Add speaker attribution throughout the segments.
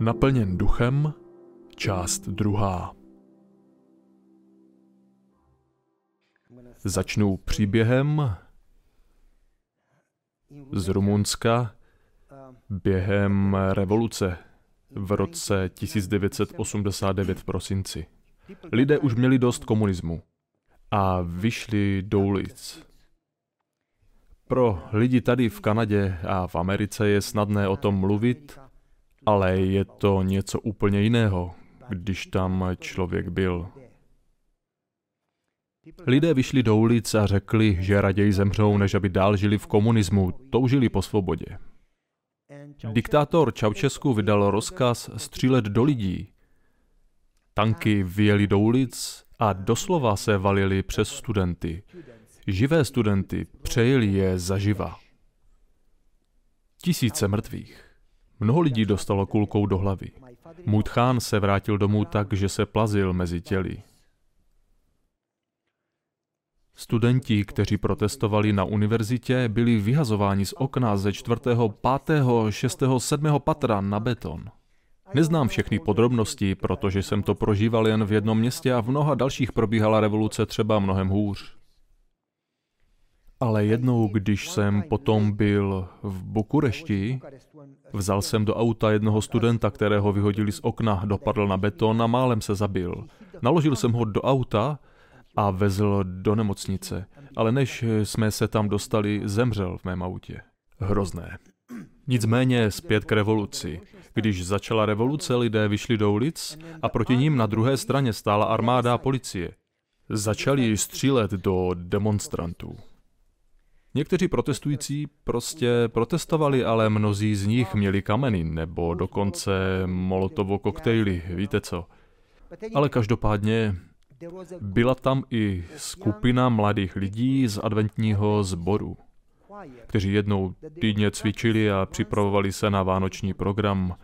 Speaker 1: Naplněn duchem, část druhá. Začnu příběhem z Rumunska během revoluce v roce 1989 v prosinci. Lidé už měli dost komunismu a vyšli do ulic. Pro lidi tady v Kanadě a v Americe je snadné o tom mluvit, ale je to něco úplně jiného, když tam člověk byl. Lidé vyšli do ulic a řekli, že raději zemřou, než aby dál žili v komunismu, toužili po svobodě. Diktátor Čaučesku vydal rozkaz střílet do lidí. Tanky vyjeli do ulic a doslova se valili přes studenty. Živé studenty přejeli je zaživa. Tisíce mrtvých. Mnoho lidí dostalo kulkou do hlavy. Můj tchán se vrátil domů tak, že se plazil mezi těly. Studenti, kteří protestovali na univerzitě, byli vyhazováni z okna ze čtvrtého, pátého, šestého, sedmého patra na beton. Neznám všechny podrobnosti, protože jsem to prožíval jen v jednom městě a v mnoha dalších probíhala revoluce třeba mnohem hůř. Ale jednou, když jsem potom byl v Bukurešti, vzal jsem do auta jednoho studenta, kterého vyhodili z okna, dopadl na beton a málem se zabil. Naložil jsem ho do auta a vezl do nemocnice, ale než jsme se tam dostali, zemřel v mém autě. Hrozné. Nicméně zpět k revoluci. Když začala revoluce, lidé vyšli do ulic a proti ním na druhé straně stála armáda a policie. Začali střílet do demonstrantů. Někteří protestující prostě protestovali, ale mnozí z nich měli kameny nebo dokonce molotovo koktejly, víte co. Ale každopádně byla tam i skupina mladých lidí z adventního sboru, kteří jednou týdně cvičili a připravovali se na vánoční program.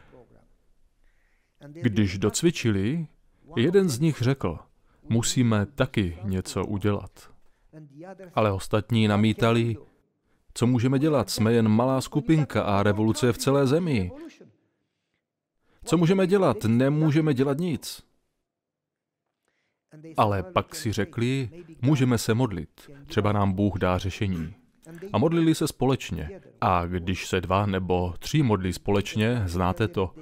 Speaker 1: Když docvičili, jeden z nich řekl, musíme taky něco udělat. Ale ostatní namítali, co můžeme dělat, jsme jen malá skupinka a revoluce je v celé zemi. Co můžeme dělat? Nemůžeme dělat nic. Ale pak si řekli, můžeme se modlit, třeba nám Bůh dá řešení. A modlili se společně. A když se dva nebo tři modlí společně, znáte to,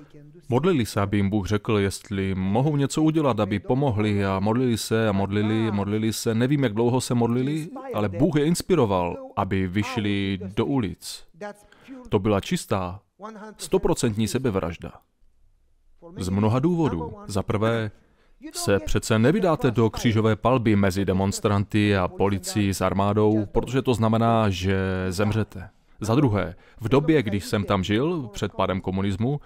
Speaker 1: Modlili se, aby jim Bůh řekl, jestli mohou něco udělat, aby pomohli a modlili se a modlili, modlili se. Nevím, jak dlouho se modlili, ale Bůh je inspiroval, aby vyšli do ulic. To byla čistá, stoprocentní sebevražda. Z mnoha důvodů. Za prvé, se přece nevydáte do křížové palby mezi demonstranty a policií s armádou, protože to znamená, že zemřete. Za druhé, v době, když jsem tam žil, před pádem komunismu,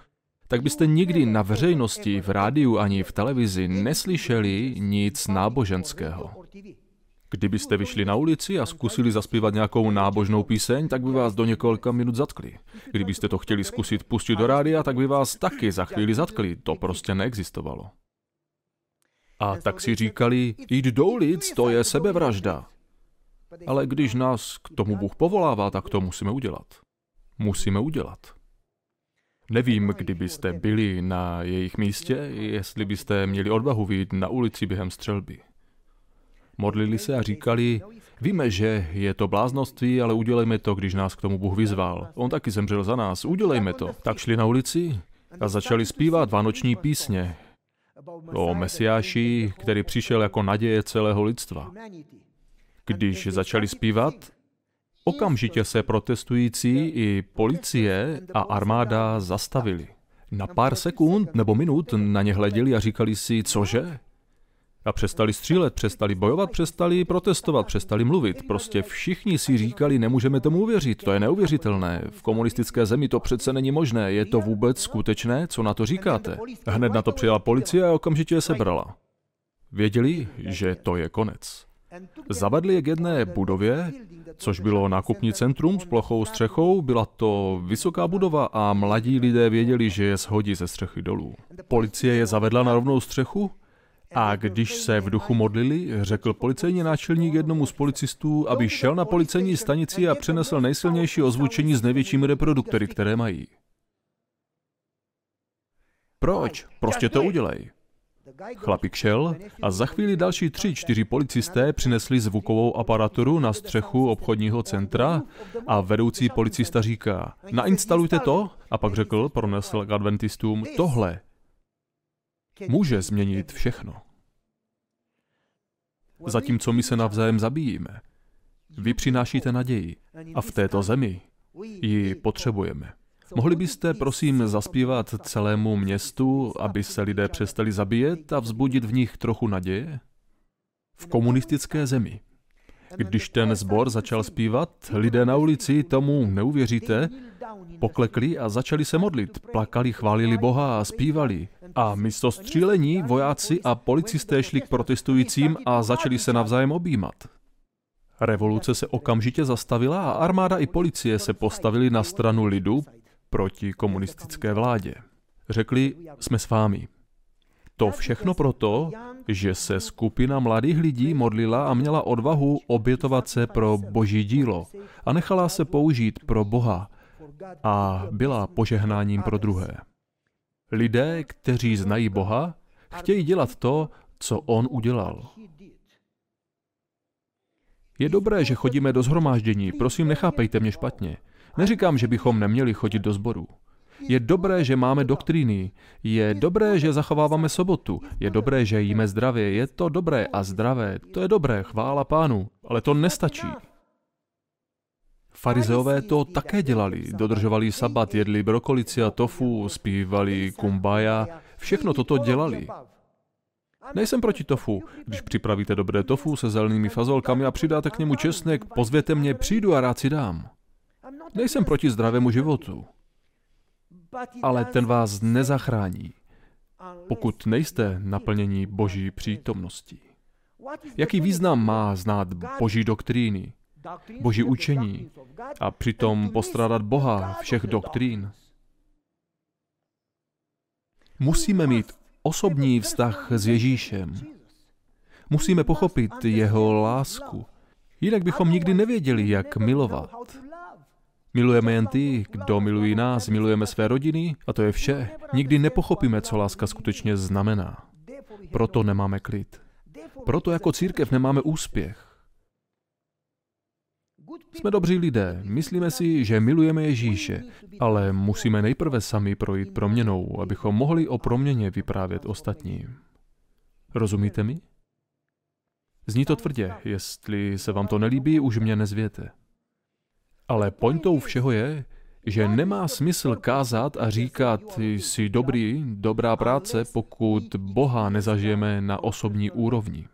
Speaker 1: tak byste nikdy na veřejnosti, v rádiu ani v televizi neslyšeli nic náboženského. Kdybyste vyšli na ulici a zkusili zaspívat nějakou nábožnou píseň, tak by vás do několika minut zatkli. Kdybyste to chtěli zkusit pustit do rádia, tak by vás taky za chvíli zatkli. To prostě neexistovalo. A tak si říkali, jít do ulic, to je sebevražda. Ale když nás k tomu Bůh povolává, tak to musíme udělat. Musíme udělat. Nevím, kdybyste byli na jejich místě, jestli byste měli odvahu vyjít na ulici během střelby. Modlili se a říkali, víme, že je to bláznoství, ale udělejme to, když nás k tomu Bůh vyzval. On taky zemřel za nás, udělejme to. Tak šli na ulici a začali zpívat vánoční písně o Mesiáši, který přišel jako naděje celého lidstva. Když začali zpívat, Okamžitě se protestující i policie a armáda zastavili. Na pár sekund nebo minut na ně hleděli a říkali si, cože? A přestali střílet, přestali bojovat, přestali protestovat, přestali mluvit. Prostě všichni si říkali, nemůžeme tomu uvěřit, to je neuvěřitelné. V komunistické zemi to přece není možné. Je to vůbec skutečné? Co na to říkáte? Hned na to přijela policie a okamžitě je sebrala. Věděli, že to je konec. Zavedli je k jedné budově, což bylo nákupní centrum s plochou střechou. Byla to vysoká budova a mladí lidé věděli, že je shodí ze střechy dolů. Policie je zavedla na rovnou střechu a když se v duchu modlili, řekl policejní náčelník jednomu z policistů, aby šel na policejní stanici a přenesl nejsilnější ozvučení s největšími reproduktory, které mají. Proč? Prostě to udělej. Chlapík šel a za chvíli další tři, čtyři policisté přinesli zvukovou aparaturu na střechu obchodního centra a vedoucí policista říká, nainstalujte to a pak řekl, pronesl k adventistům, tohle může změnit všechno. Zatímco my se navzájem zabíjíme, vy přinášíte naději a v této zemi ji potřebujeme. Mohli byste prosím zaspívat celému městu, aby se lidé přestali zabíjet a vzbudit v nich trochu naděje? V komunistické zemi. Když ten sbor začal zpívat, lidé na ulici tomu neuvěříte, poklekli a začali se modlit, plakali, chválili Boha a zpívali. A místo střílení vojáci a policisté šli k protestujícím a začali se navzájem objímat. Revoluce se okamžitě zastavila a armáda i policie se postavili na stranu lidu proti komunistické vládě. Řekli, jsme s vámi. To všechno proto, že se skupina mladých lidí modlila a měla odvahu obětovat se pro boží dílo a nechala se použít pro Boha a byla požehnáním pro druhé. Lidé, kteří znají Boha, chtějí dělat to, co On udělal. Je dobré, že chodíme do zhromáždění, prosím, nechápejte mě špatně. Neříkám, že bychom neměli chodit do sboru. Je dobré, že máme doktríny. Je dobré, že zachováváme sobotu. Je dobré, že jíme zdravě. Je to dobré a zdravé. To je dobré, chvála pánu. Ale to nestačí. Farizeové to také dělali. Dodržovali sabat, jedli brokolici a tofu, zpívali kumbaya. Všechno toto dělali. Nejsem proti tofu. Když připravíte dobré tofu se zelenými fazolkami a přidáte k němu česnek, pozvěte mě, přijdu a rád si dám. Nejsem proti zdravému životu, ale ten vás nezachrání, pokud nejste naplnění Boží přítomností. Jaký význam má znát Boží doktríny, Boží učení a přitom postrádat Boha všech doktrín? Musíme mít osobní vztah s Ježíšem. Musíme pochopit jeho lásku. Jinak bychom nikdy nevěděli, jak milovat. Milujeme jen ty, kdo milují nás, milujeme své rodiny a to je vše. Nikdy nepochopíme, co láska skutečně znamená. Proto nemáme klid. Proto jako církev nemáme úspěch. Jsme dobří lidé, myslíme si, že milujeme Ježíše, ale musíme nejprve sami projít proměnou, abychom mohli o proměně vyprávět ostatním. Rozumíte mi? Zní to tvrdě, jestli se vám to nelíbí, už mě nezvěte. Ale pointou všeho je, že nemá smysl kázat a říkat, jsi dobrý, dobrá práce, pokud Boha nezažijeme na osobní úrovni.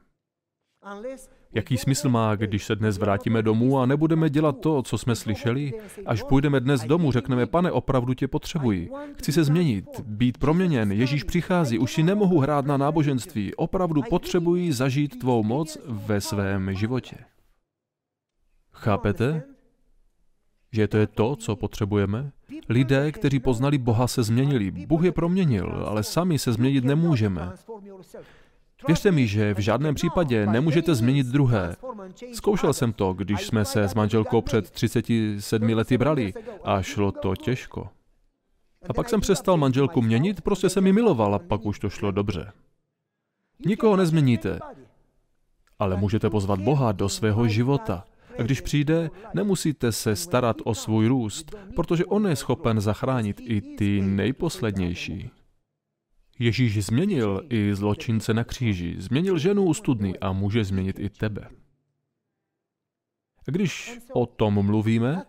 Speaker 1: Jaký smysl má, když se dnes vrátíme domů a nebudeme dělat to, co jsme slyšeli? Až půjdeme dnes domů, řekneme, pane, opravdu tě potřebuji. Chci se změnit, být proměněn, Ježíš přichází, už si nemohu hrát na náboženství, opravdu potřebuji zažít tvou moc ve svém životě. Chápete? Že to je to, co potřebujeme? Lidé, kteří poznali Boha, se změnili. Bůh je proměnil, ale sami se změnit nemůžeme. Věřte mi, že v žádném případě nemůžete změnit druhé. Zkoušel jsem to, když jsme se s manželkou před 37 lety brali a šlo to těžko. A pak jsem přestal manželku měnit, prostě jsem mi miloval a pak už to šlo dobře. Nikoho nezměníte, ale můžete pozvat Boha do svého života. A když přijde, nemusíte se starat o svůj růst, protože on je schopen zachránit i ty nejposlednější. Ježíš změnil i zločince na kříži, změnil ženu u studny a může změnit i tebe. Když o tom mluvíme,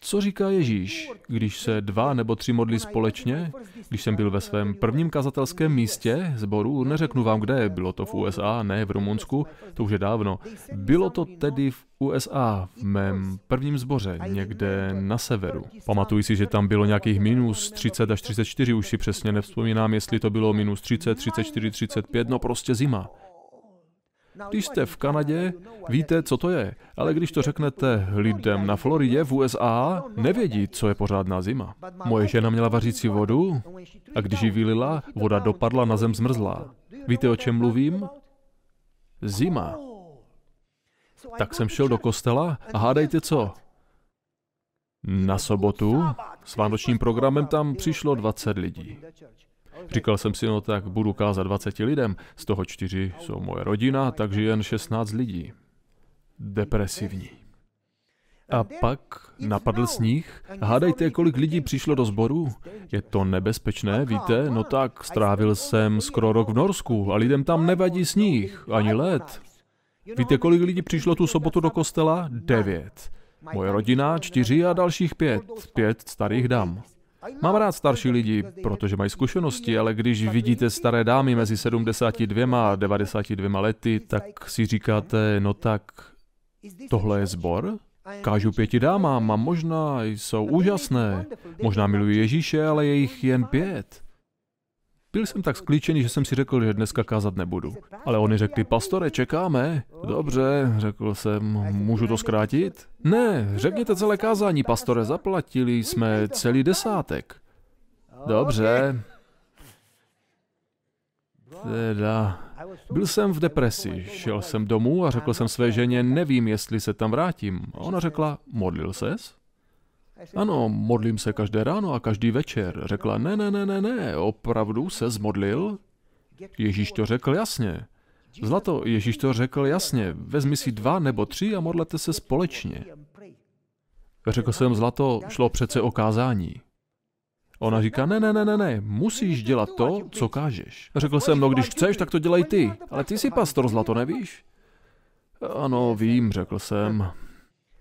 Speaker 1: co říká Ježíš, když se dva nebo tři modlí společně? Když jsem byl ve svém prvním kazatelském místě zboru, neřeknu vám kde, bylo to v USA, ne v Rumunsku, to už je dávno. Bylo to tedy v USA, v mém prvním zboře, někde na severu. Pamatuji si, že tam bylo nějakých minus 30 až 34, už si přesně nevzpomínám, jestli to bylo minus 30, 34, 35, no prostě zima. Když jste v Kanadě, víte, co to je, ale když to řeknete lidem na Floridě v USA, nevědí, co je pořádná zima. Moje žena měla vařící vodu a když ji vylila, voda dopadla na zem zmrzlá. Víte, o čem mluvím? Zima. Tak jsem šel do kostela a hádejte co? Na sobotu s vánočním programem tam přišlo 20 lidí. Říkal jsem si, no tak budu kázat 20 lidem, z toho čtyři jsou moje rodina, takže jen 16 lidí. Depresivní. A pak napadl sníh. Hádejte, kolik lidí přišlo do sboru? Je to nebezpečné, víte? No tak, strávil jsem skoro rok v Norsku a lidem tam nevadí sníh, ani led. Víte, kolik lidí přišlo tu sobotu do kostela? Devět. Moje rodina čtyři a dalších pět. Pět starých dám. Mám rád starší lidi, protože mají zkušenosti, ale když vidíte staré dámy mezi 72 a 92 lety, tak si říkáte, no tak, tohle je zbor? Kážu pěti dámám a možná jsou úžasné. Možná milují Ježíše, ale je jich jen pět. Byl jsem tak sklíčený, že jsem si řekl, že dneska kázat nebudu. Ale oni řekli, pastore, čekáme. Dobře, řekl jsem, můžu to zkrátit? Ne, řekněte celé kázání, pastore, zaplatili jsme celý desátek. Dobře. Teda, byl jsem v depresi, šel jsem domů a řekl jsem své ženě, nevím, jestli se tam vrátím. A ona řekla, modlil ses? Ano, modlím se každé ráno a každý večer. Řekla, ne, ne, ne, ne, ne, opravdu se zmodlil? Ježíš to řekl jasně. Zlato, Ježíš to řekl jasně, vezmi si dva nebo tři a modlete se společně. Řekl jsem, Zlato, šlo přece o kázání. Ona říká, ne, ne, ne, ne, ne, musíš dělat to, co kážeš. Řekl jsem, no když chceš, tak to dělej ty. Ale ty jsi pastor, Zlato, nevíš? Ano, vím, řekl jsem.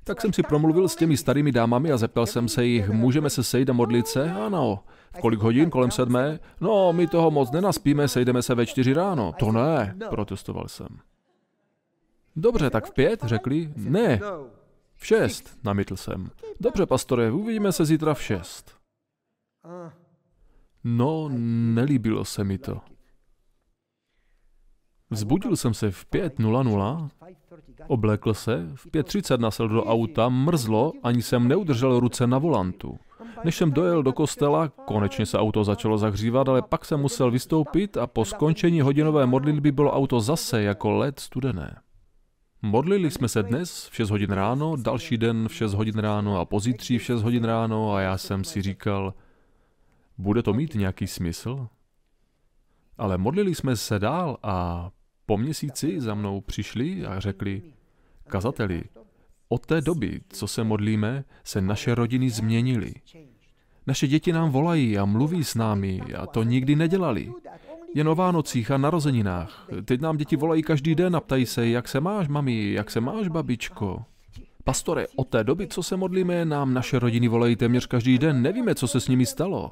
Speaker 1: Tak jsem si promluvil s těmi starými dámami a zeptal jsem se jich, můžeme se sejít a modlit se? Ano. V kolik hodin? Kolem sedmé? No, my toho moc nenaspíme, sejdeme se ve čtyři ráno. To ne, protestoval jsem. Dobře, tak v pět, řekli. Ne, v šest, namítl jsem. Dobře, pastore, uvidíme se zítra v šest. No, nelíbilo se mi to. Vzbudil jsem se v 5.00, oblékl se, v 5.30 nasel do auta, mrzlo, ani jsem neudržel ruce na volantu. Než jsem dojel do kostela, konečně se auto začalo zahřívat, ale pak jsem musel vystoupit a po skončení hodinové modlitby bylo auto zase jako led studené. Modlili jsme se dnes v 6 hodin ráno, další den v 6 hodin ráno a pozítří v 6 hodin ráno a já jsem si říkal, bude to mít nějaký smysl? Ale modlili jsme se dál a po měsíci za mnou přišli a řekli, kazateli, od té doby, co se modlíme, se naše rodiny změnily. Naše děti nám volají a mluví s námi a to nikdy nedělali. Jen o Vánocích a narozeninách. Teď nám děti volají každý den a ptají se, jak se máš, mami, jak se máš, babičko. Pastore, od té doby, co se modlíme, nám naše rodiny volají téměř každý den. Nevíme, co se s nimi stalo.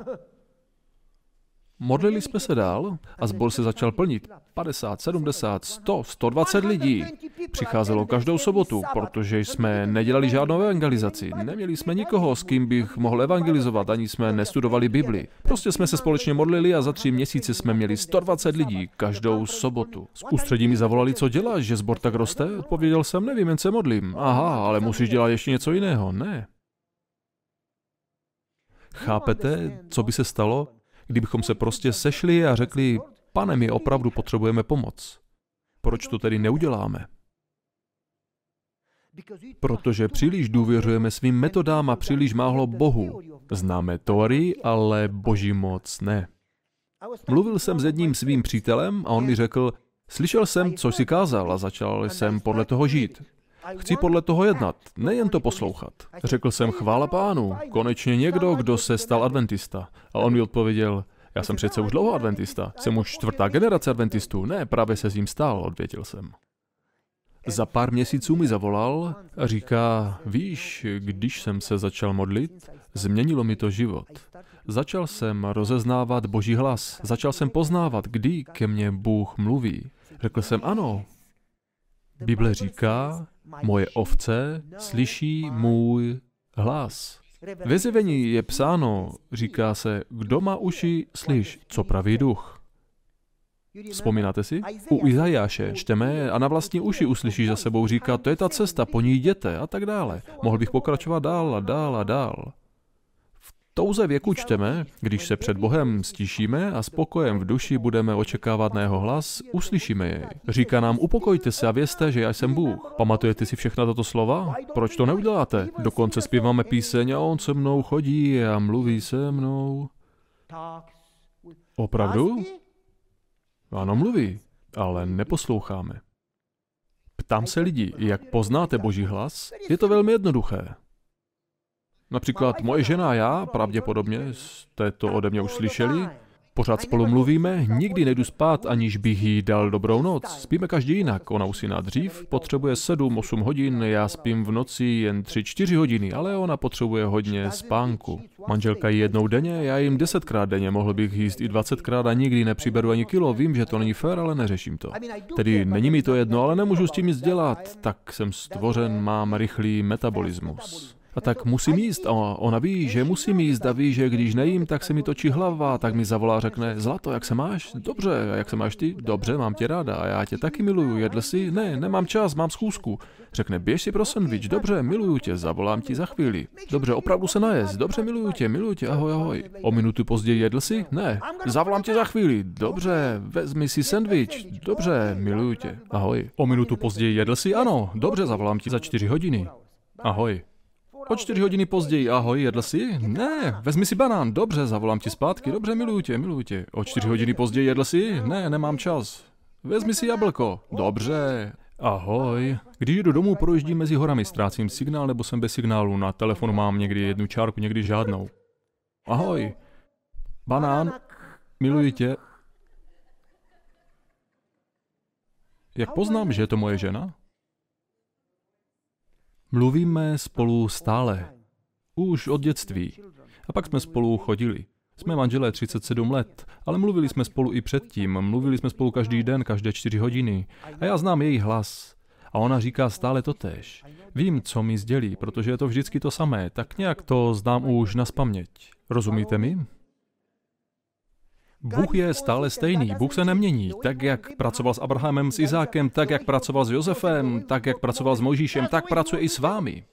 Speaker 1: Modlili jsme se dál a zbor se začal plnit. 50, 70, 100, 120 lidí. Přicházelo každou sobotu, protože jsme nedělali žádnou evangelizaci. Neměli jsme nikoho, s kým bych mohl evangelizovat, ani jsme nestudovali Bibli. Prostě jsme se společně modlili a za tři měsíce jsme měli 120 lidí každou sobotu. Z ústředí mi zavolali, co děláš, že zbor tak roste? Odpověděl jsem, nevím, jen se modlím. Aha, ale musíš dělat ještě něco jiného. Ne. Chápete, co by se stalo, kdybychom se prostě sešli a řekli, pane, my opravdu potřebujeme pomoc. Proč to tedy neuděláme? Protože příliš důvěřujeme svým metodám a příliš málo Bohu. Známe teorii, ale boží moc ne. Mluvil jsem s jedním svým přítelem a on mi řekl, slyšel jsem, co jsi kázal a začal jsem podle toho žít. Chci podle toho jednat, nejen to poslouchat. Řekl jsem chvála pánu, konečně někdo, kdo se stal adventista. A on mi odpověděl, já jsem přece už dlouho adventista, jsem už čtvrtá generace adventistů, ne, právě se s ním stál, odvětil jsem. Za pár měsíců mi zavolal a říká, víš, když jsem se začal modlit, změnilo mi to život. Začal jsem rozeznávat boží hlas, začal jsem poznávat, kdy ke mně Bůh mluví. Řekl jsem ano. Bible říká, Moje ovce slyší můj hlas. Ve zjevení je psáno, říká se, kdo má uši, slyš, co praví duch. Vzpomínáte si? U Izajáše čteme a na vlastní uši uslyší za sebou říká, to je ta cesta, po ní jděte a tak dále. Mohl bych pokračovat dál a dál a dál touze věku čteme, když se před Bohem stišíme a spokojem v duši budeme očekávat na jeho hlas, uslyšíme jej. Říká nám, upokojte se a vězte, že já jsem Bůh. Pamatujete si všechna tato slova? Proč to neuděláte? Dokonce zpíváme píseň a on se mnou chodí a mluví se mnou. Opravdu? Ano, mluví, ale neposloucháme. Ptám se lidí, jak poznáte Boží hlas? Je to velmi jednoduché. Například moje žena a já, pravděpodobně jste to ode mě už slyšeli, Pořád spolu mluvíme, nikdy nejdu spát, aniž bych jí dal dobrou noc. Spíme každý jinak, ona usíná dřív, potřebuje 7-8 hodin, já spím v noci jen 3-4 hodiny, ale ona potřebuje hodně spánku. Manželka jí jednou denně, já jim desetkrát denně, mohl bych jíst i 20krát a nikdy nepřiberu ani kilo, vím, že to není fér, ale neřeším to. Tedy není mi to jedno, ale nemůžu s tím nic dělat, tak jsem stvořen, mám rychlý metabolismus. A tak musím jíst. A ona ví, že musím jíst a ví, že když nejím, tak se mi točí hlava, tak mi zavolá, řekne, Zlato, jak se máš? Dobře, a jak se máš ty? Dobře, mám tě ráda a já tě taky miluju, jedl si? Ne, nemám čas, mám schůzku. Řekne, běž si pro sandwich, dobře, miluju tě, zavolám ti za chvíli. Dobře, opravdu se najez, dobře, miluju tě, miluju tě, ahoj, ahoj. O minutu později jedl si? Ne, zavolám tě za chvíli. Dobře, vezmi si sandwich, dobře, miluju tě, ahoj. O minutu později jedl si? Ano, dobře, zavolám ti za čtyři hodiny. Ahoj. O čtyři hodiny později, ahoj, jedl jsi? Ne, vezmi si banán, dobře, zavolám ti zpátky, dobře, miluju tě, miluju tě. O čtyři hodiny později jedl jsi? Ne, nemám čas. Vezmi si jablko, dobře, Ahoj. Když jdu domů, projíždím mezi horami, ztrácím signál nebo jsem bez signálu. Na telefonu mám někdy jednu čárku, někdy žádnou. Ahoj. Banán. Miluji tě. Jak poznám, že je to moje žena? Mluvíme spolu stále. Už od dětství. A pak jsme spolu chodili. Jsme manželé 37 let, ale mluvili jsme spolu i předtím. Mluvili jsme spolu každý den, každé čtyři hodiny. A já znám její hlas. A ona říká stále to tež. Vím, co mi sdělí, protože je to vždycky to samé. Tak nějak to znám už na spaměť. Rozumíte mi? Bůh je stále stejný, Bůh se nemění. Tak, jak pracoval s Abrahamem, s Izákem, tak, jak pracoval s Josefem, tak, jak pracoval s Mojžíšem, tak pracuje i s vámi.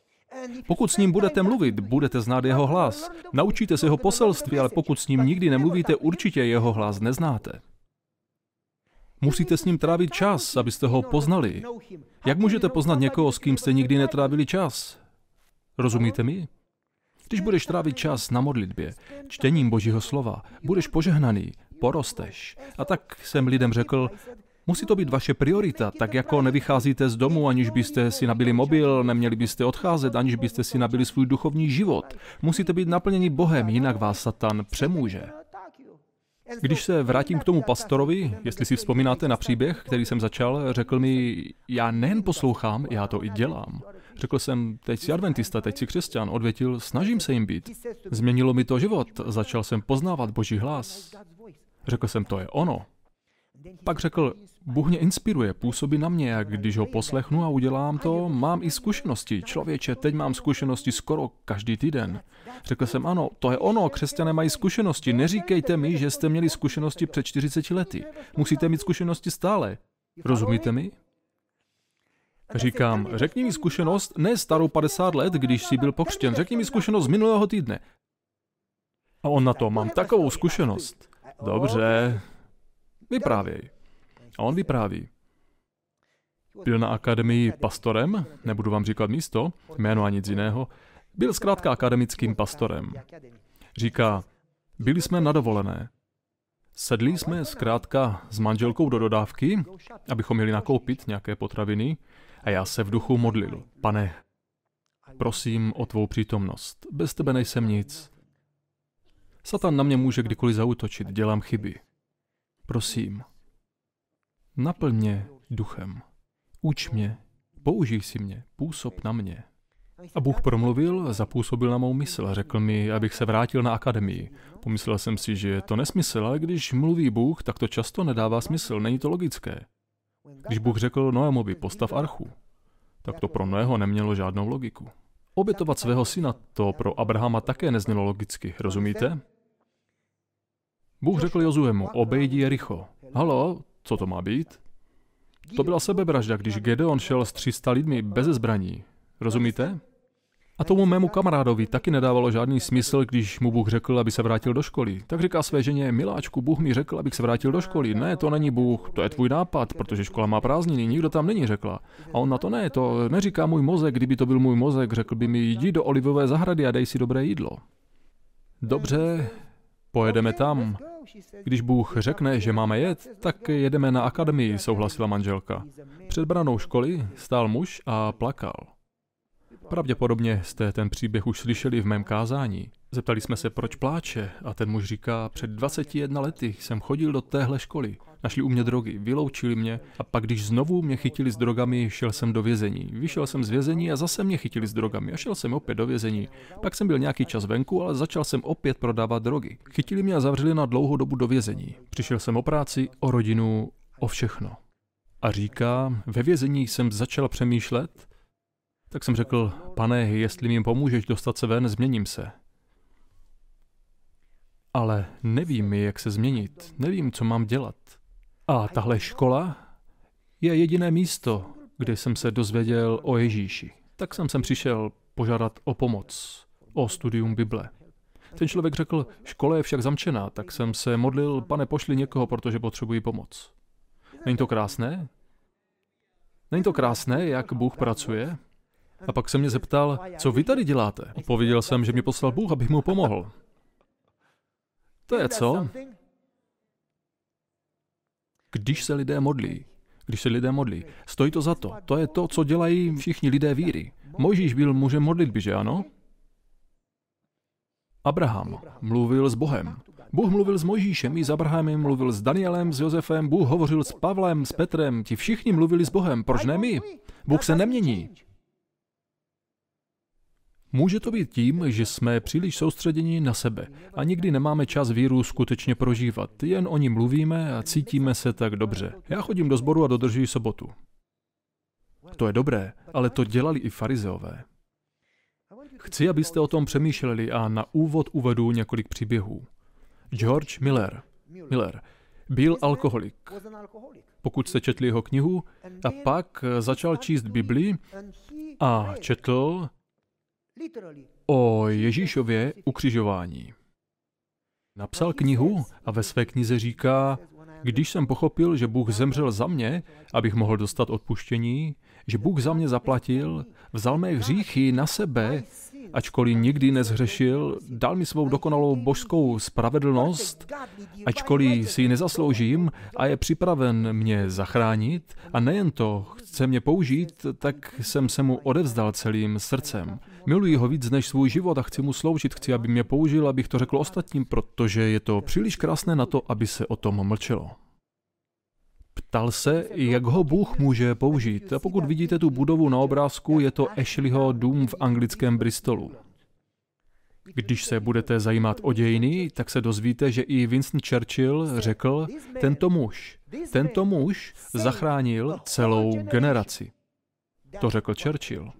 Speaker 1: Pokud s ním budete mluvit, budete znát jeho hlas. Naučíte se jeho poselství, ale pokud s ním nikdy nemluvíte, určitě jeho hlas neznáte. Musíte s ním trávit čas, abyste ho poznali. Jak můžete poznat někoho, s kým jste nikdy netrávili čas? Rozumíte mi? Když budeš trávit čas na modlitbě, čtením Božího slova, budeš požehnaný, porosteš. A tak jsem lidem řekl, musí to být vaše priorita, tak jako nevycházíte z domu, aniž byste si nabili mobil, neměli byste odcházet, aniž byste si nabili svůj duchovní život. Musíte být naplněni Bohem, jinak vás Satan přemůže. Když se vrátím k tomu pastorovi, jestli si vzpomínáte na příběh, který jsem začal, řekl mi, já nejen poslouchám, já to i dělám. Řekl jsem, teď jsi adventista, teď jsi křesťan. Odvětil, snažím se jim být. Změnilo mi to život, začal jsem poznávat Boží hlas. Řekl jsem, to je ono. Pak řekl, Bůh mě inspiruje, působí na mě a když ho poslechnu a udělám to, mám i zkušenosti. Člověče, teď mám zkušenosti skoro každý týden. Řekl jsem, ano, to je ono, křesťané mají zkušenosti. Neříkejte mi, že jste měli zkušenosti před 40 lety. Musíte mít zkušenosti stále. Rozumíte mi? Říkám, řekni mi zkušenost, ne starou 50 let, když jsi byl pokřtěn, řekni mi zkušenost z minulého týdne. A on na to, mám takovou zkušenost. Dobře, vyprávěj. A on vypráví. Byl na akademii pastorem, nebudu vám říkat místo, jméno a nic jiného, byl zkrátka akademickým pastorem. Říká, byli jsme na dovolené. Sedli jsme zkrátka s manželkou do dodávky, abychom měli nakoupit nějaké potraviny a já se v duchu modlil. Pane, prosím o tvou přítomnost. Bez tebe nejsem nic. Satan na mě může kdykoliv zautočit, dělám chyby. Prosím, naplň mě duchem. Uč mě, použij si mě, působ na mě. A Bůh promluvil, zapůsobil na mou mysl a řekl mi, abych se vrátil na akademii. Pomyslel jsem si, že je to nesmysl, ale když mluví Bůh, tak to často nedává smysl, není to logické. Když Bůh řekl Noémovi, postav archu, tak to pro Noého nemělo žádnou logiku. Obětovat svého syna to pro Abrahama také neznělo logicky, rozumíte? Bůh řekl Jozuemu, obejdi Jericho. Halo, co to má být? To byla sebevražda, když Gedeon šel s 300 lidmi bez zbraní. Rozumíte? A tomu mému kamarádovi taky nedávalo žádný smysl, když mu Bůh řekl, aby se vrátil do školy. Tak říká své ženě, miláčku, Bůh mi řekl, abych se vrátil do školy. Ne, to není Bůh, to je tvůj nápad, protože škola má prázdniny, nikdo tam není, řekla. A on na to ne, to neříká můj mozek, kdyby to byl můj mozek, řekl by mi, jdi do olivové zahrady a dej si dobré jídlo. Dobře, pojedeme tam. Když Bůh řekne, že máme jet, tak jedeme na akademii, souhlasila manželka. Před branou školy stál muž a plakal. Pravděpodobně jste ten příběh už slyšeli v mém kázání. Zeptali jsme se, proč pláče a ten muž říká, před 21 lety jsem chodil do téhle školy. Našli u mě drogy, vyloučili mě a pak, když znovu mě chytili s drogami, šel jsem do vězení. Vyšel jsem z vězení a zase mě chytili s drogami a šel jsem opět do vězení. Pak jsem byl nějaký čas venku, ale začal jsem opět prodávat drogy. Chytili mě a zavřeli na dlouhou dobu do vězení. Přišel jsem o práci, o rodinu, o všechno. A říká, ve vězení jsem začal přemýšlet, tak jsem řekl, pane, jestli mi pomůžeš dostat se ven, změním se. Ale nevím, jak se změnit, nevím, co mám dělat. A tahle škola je jediné místo, kde jsem se dozvěděl o Ježíši. Tak jsem sem přišel požádat o pomoc, o studium Bible. Ten člověk řekl, škola je však zamčená, tak jsem se modlil, pane, pošli někoho, protože potřebuji pomoc. Není to krásné? Není to krásné, jak Bůh pracuje? A pak se mě zeptal, co vy tady děláte? Odpověděl jsem, že mě poslal Bůh, abych mu pomohl. To je co? Když se lidé modlí, když se lidé modlí, stojí to za to. To je to, co dělají všichni lidé víry. Mojžíš byl mužem modlitby, že ano? Abraham mluvil s Bohem. Bůh mluvil s Mojžíšem, i s Abrahamem, mluvil s Danielem, s Josefem, Bůh hovořil s Pavlem, s Petrem, ti všichni mluvili s Bohem. Proč ne my? Bůh se nemění. Může to být tím, že jsme příliš soustředěni na sebe a nikdy nemáme čas víru skutečně prožívat. Jen o ní mluvíme a cítíme se tak dobře. Já chodím do sboru a dodržuji sobotu. To je dobré, ale to dělali i farizeové. Chci, abyste o tom přemýšleli a na úvod uvedu několik příběhů. George Miller. Miller byl alkoholik. Pokud jste četli jeho knihu, a pak začal číst Bibli a četl o Ježíšově ukřižování. Napsal knihu a ve své knize říká, když jsem pochopil, že Bůh zemřel za mě, abych mohl dostat odpuštění, že Bůh za mě zaplatil, vzal mé hříchy na sebe ačkoliv nikdy nezhřešil, dal mi svou dokonalou božskou spravedlnost, ačkoliv si ji nezasloužím a je připraven mě zachránit a nejen to, chce mě použít, tak jsem se mu odevzdal celým srdcem. Miluji ho víc než svůj život a chci mu sloužit, chci, aby mě použil, abych to řekl ostatním, protože je to příliš krásné na to, aby se o tom mlčelo. Ptal se, jak ho Bůh může použít. A pokud vidíte tu budovu na obrázku, je to Ashleyho dům v anglickém Bristolu. Když se budete zajímat o dějiny, tak se dozvíte, že i Winston Churchill řekl, tento muž, tento muž zachránil celou generaci. To řekl Churchill.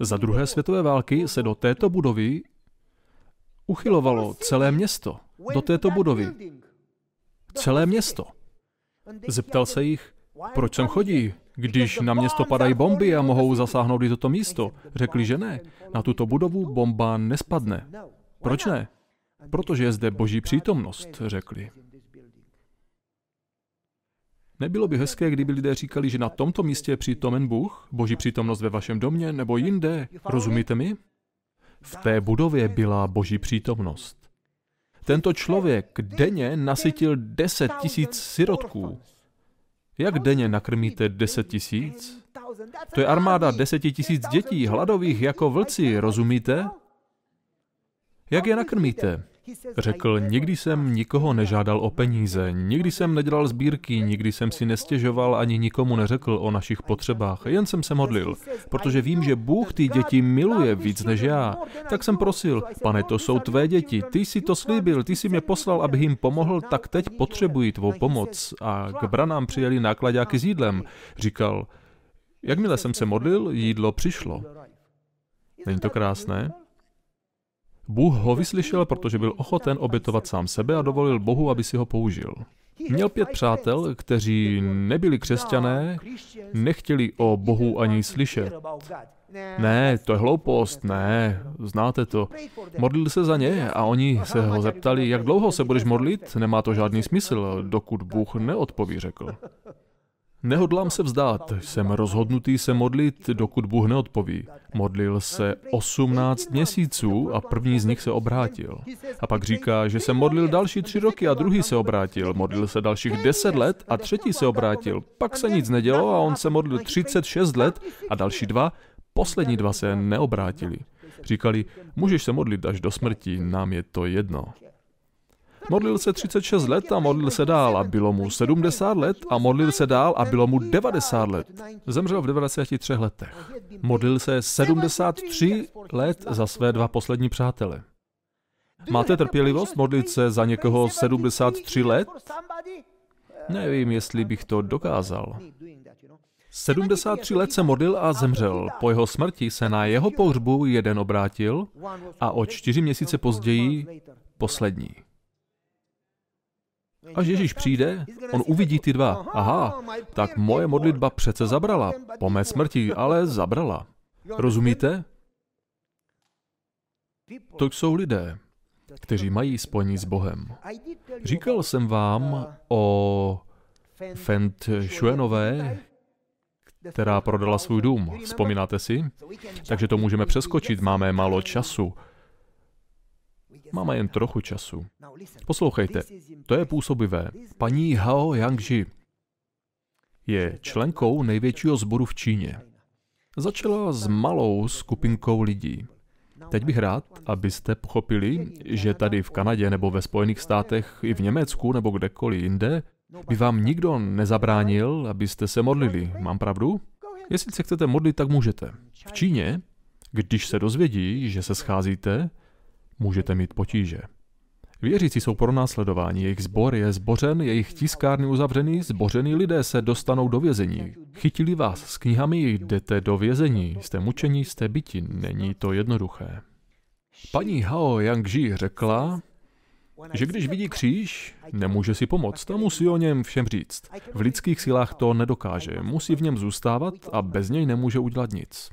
Speaker 1: Za druhé světové války se do této budovy uchylovalo celé město. Do této budovy. Celé město. Zeptal se jich, proč sem chodí, když na město padají bomby a mohou zasáhnout i toto místo. Řekli, že ne. Na tuto budovu bomba nespadne. Proč ne? Protože je zde boží přítomnost, řekli. Nebylo by hezké, kdyby lidé říkali, že na tomto místě je přítomen Bůh, boží přítomnost ve vašem domě nebo jinde. Rozumíte mi? V té budově byla boží přítomnost. Tento člověk denně nasytil 10 tisíc sirotků. Jak denně nakrmíte 10 tisíc? To je armáda 10 tisíc dětí, hladových jako vlci, rozumíte? Jak je nakrmíte? Řekl, nikdy jsem nikoho nežádal o peníze, nikdy jsem nedělal sbírky, nikdy jsem si nestěžoval ani nikomu neřekl o našich potřebách, jen jsem se modlil, protože vím, že Bůh ty děti miluje víc než já. Tak jsem prosil, pane, to jsou tvé děti, ty jsi to slíbil, ty jsi mě poslal, abych jim pomohl, tak teď potřebují tvou pomoc. A k branám přijeli nákladáky s jídlem. Říkal, jakmile jsem se modlil, jídlo přišlo. Není to krásné? Bůh ho vyslyšel, protože byl ochoten obětovat sám sebe a dovolil Bohu, aby si ho použil. Měl pět přátel, kteří nebyli křesťané, nechtěli o Bohu ani slyšet. Ne, to je hloupost, ne, znáte to. Modlil se za ně a oni se ho zeptali, jak dlouho se budeš modlit, nemá to žádný smysl, dokud Bůh neodpoví, řekl. Nehodlám se vzdát, jsem rozhodnutý se modlit, dokud Bůh neodpoví. Modlil se 18 měsíců a první z nich se obrátil. A pak říká, že se modlil další tři roky a druhý se obrátil. Modlil se dalších 10 let a třetí se obrátil. Pak se nic nedělo a on se modlil 36 let a další dva, poslední dva se neobrátili. Říkali, můžeš se modlit až do smrti, nám je to jedno. Modlil se 36 let a modlil se dál a bylo mu 70 let a modlil se dál a bylo mu 90 let. Zemřel v 93 letech. Modlil se 73 let za své dva poslední přátele. Máte trpělivost modlit se za někoho 73 let? Nevím, jestli bych to dokázal. 73 let se modlil a zemřel. Po jeho smrti se na jeho pohřbu jeden obrátil a o čtyři měsíce později poslední. Až Ježíš přijde, on uvidí ty dva. Aha, tak moje modlitba přece zabrala. Po mé smrti, ale zabrala. Rozumíte? To jsou lidé, kteří mají spojení s Bohem. Říkal jsem vám o Fent Shuenové, která prodala svůj dům. Vzpomínáte si? Takže to můžeme přeskočit, máme málo času. Máme jen trochu času. Poslouchejte, to je působivé. Paní Hao Yangji je členkou největšího sboru v Číně. Začala s malou skupinkou lidí. Teď bych rád, abyste pochopili, že tady v Kanadě nebo ve Spojených státech i v Německu nebo kdekoliv jinde by vám nikdo nezabránil, abyste se modlili. Mám pravdu? Jestli se chcete modlit, tak můžete. V Číně, když se dozvědí, že se scházíte, můžete mít potíže. Věřící jsou pro následování, jejich zbor je zbořen, jejich tiskárny uzavřený, zbořený lidé se dostanou do vězení. Chytili vás s knihami, jdete do vězení, jste mučení, jste byti, není to jednoduché. Paní Hao Yangji řekla, že když vidí kříž, nemůže si pomoct a musí o něm všem říct. V lidských silách to nedokáže, musí v něm zůstávat a bez něj nemůže udělat nic.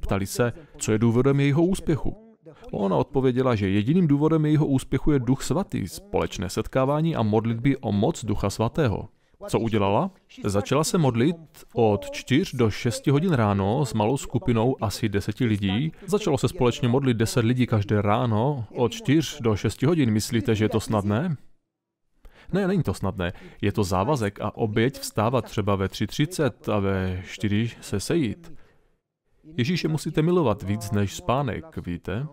Speaker 1: Ptali se, co je důvodem jejího úspěchu. Ona odpověděla, že jediným důvodem jejího úspěchu je duch svatý, společné setkávání a modlitby o moc ducha svatého. Co udělala? Začala se modlit od 4 do 6 hodin ráno s malou skupinou asi 10 lidí. Začalo se společně modlit 10 lidí každé ráno od 4 do 6 hodin. Myslíte, že je to snadné? Ne, není to snadné. Je to závazek a oběť vstávat třeba ve 3.30 a ve 4 se sejít. Ježíše musíte milovat víc než spánek, víte?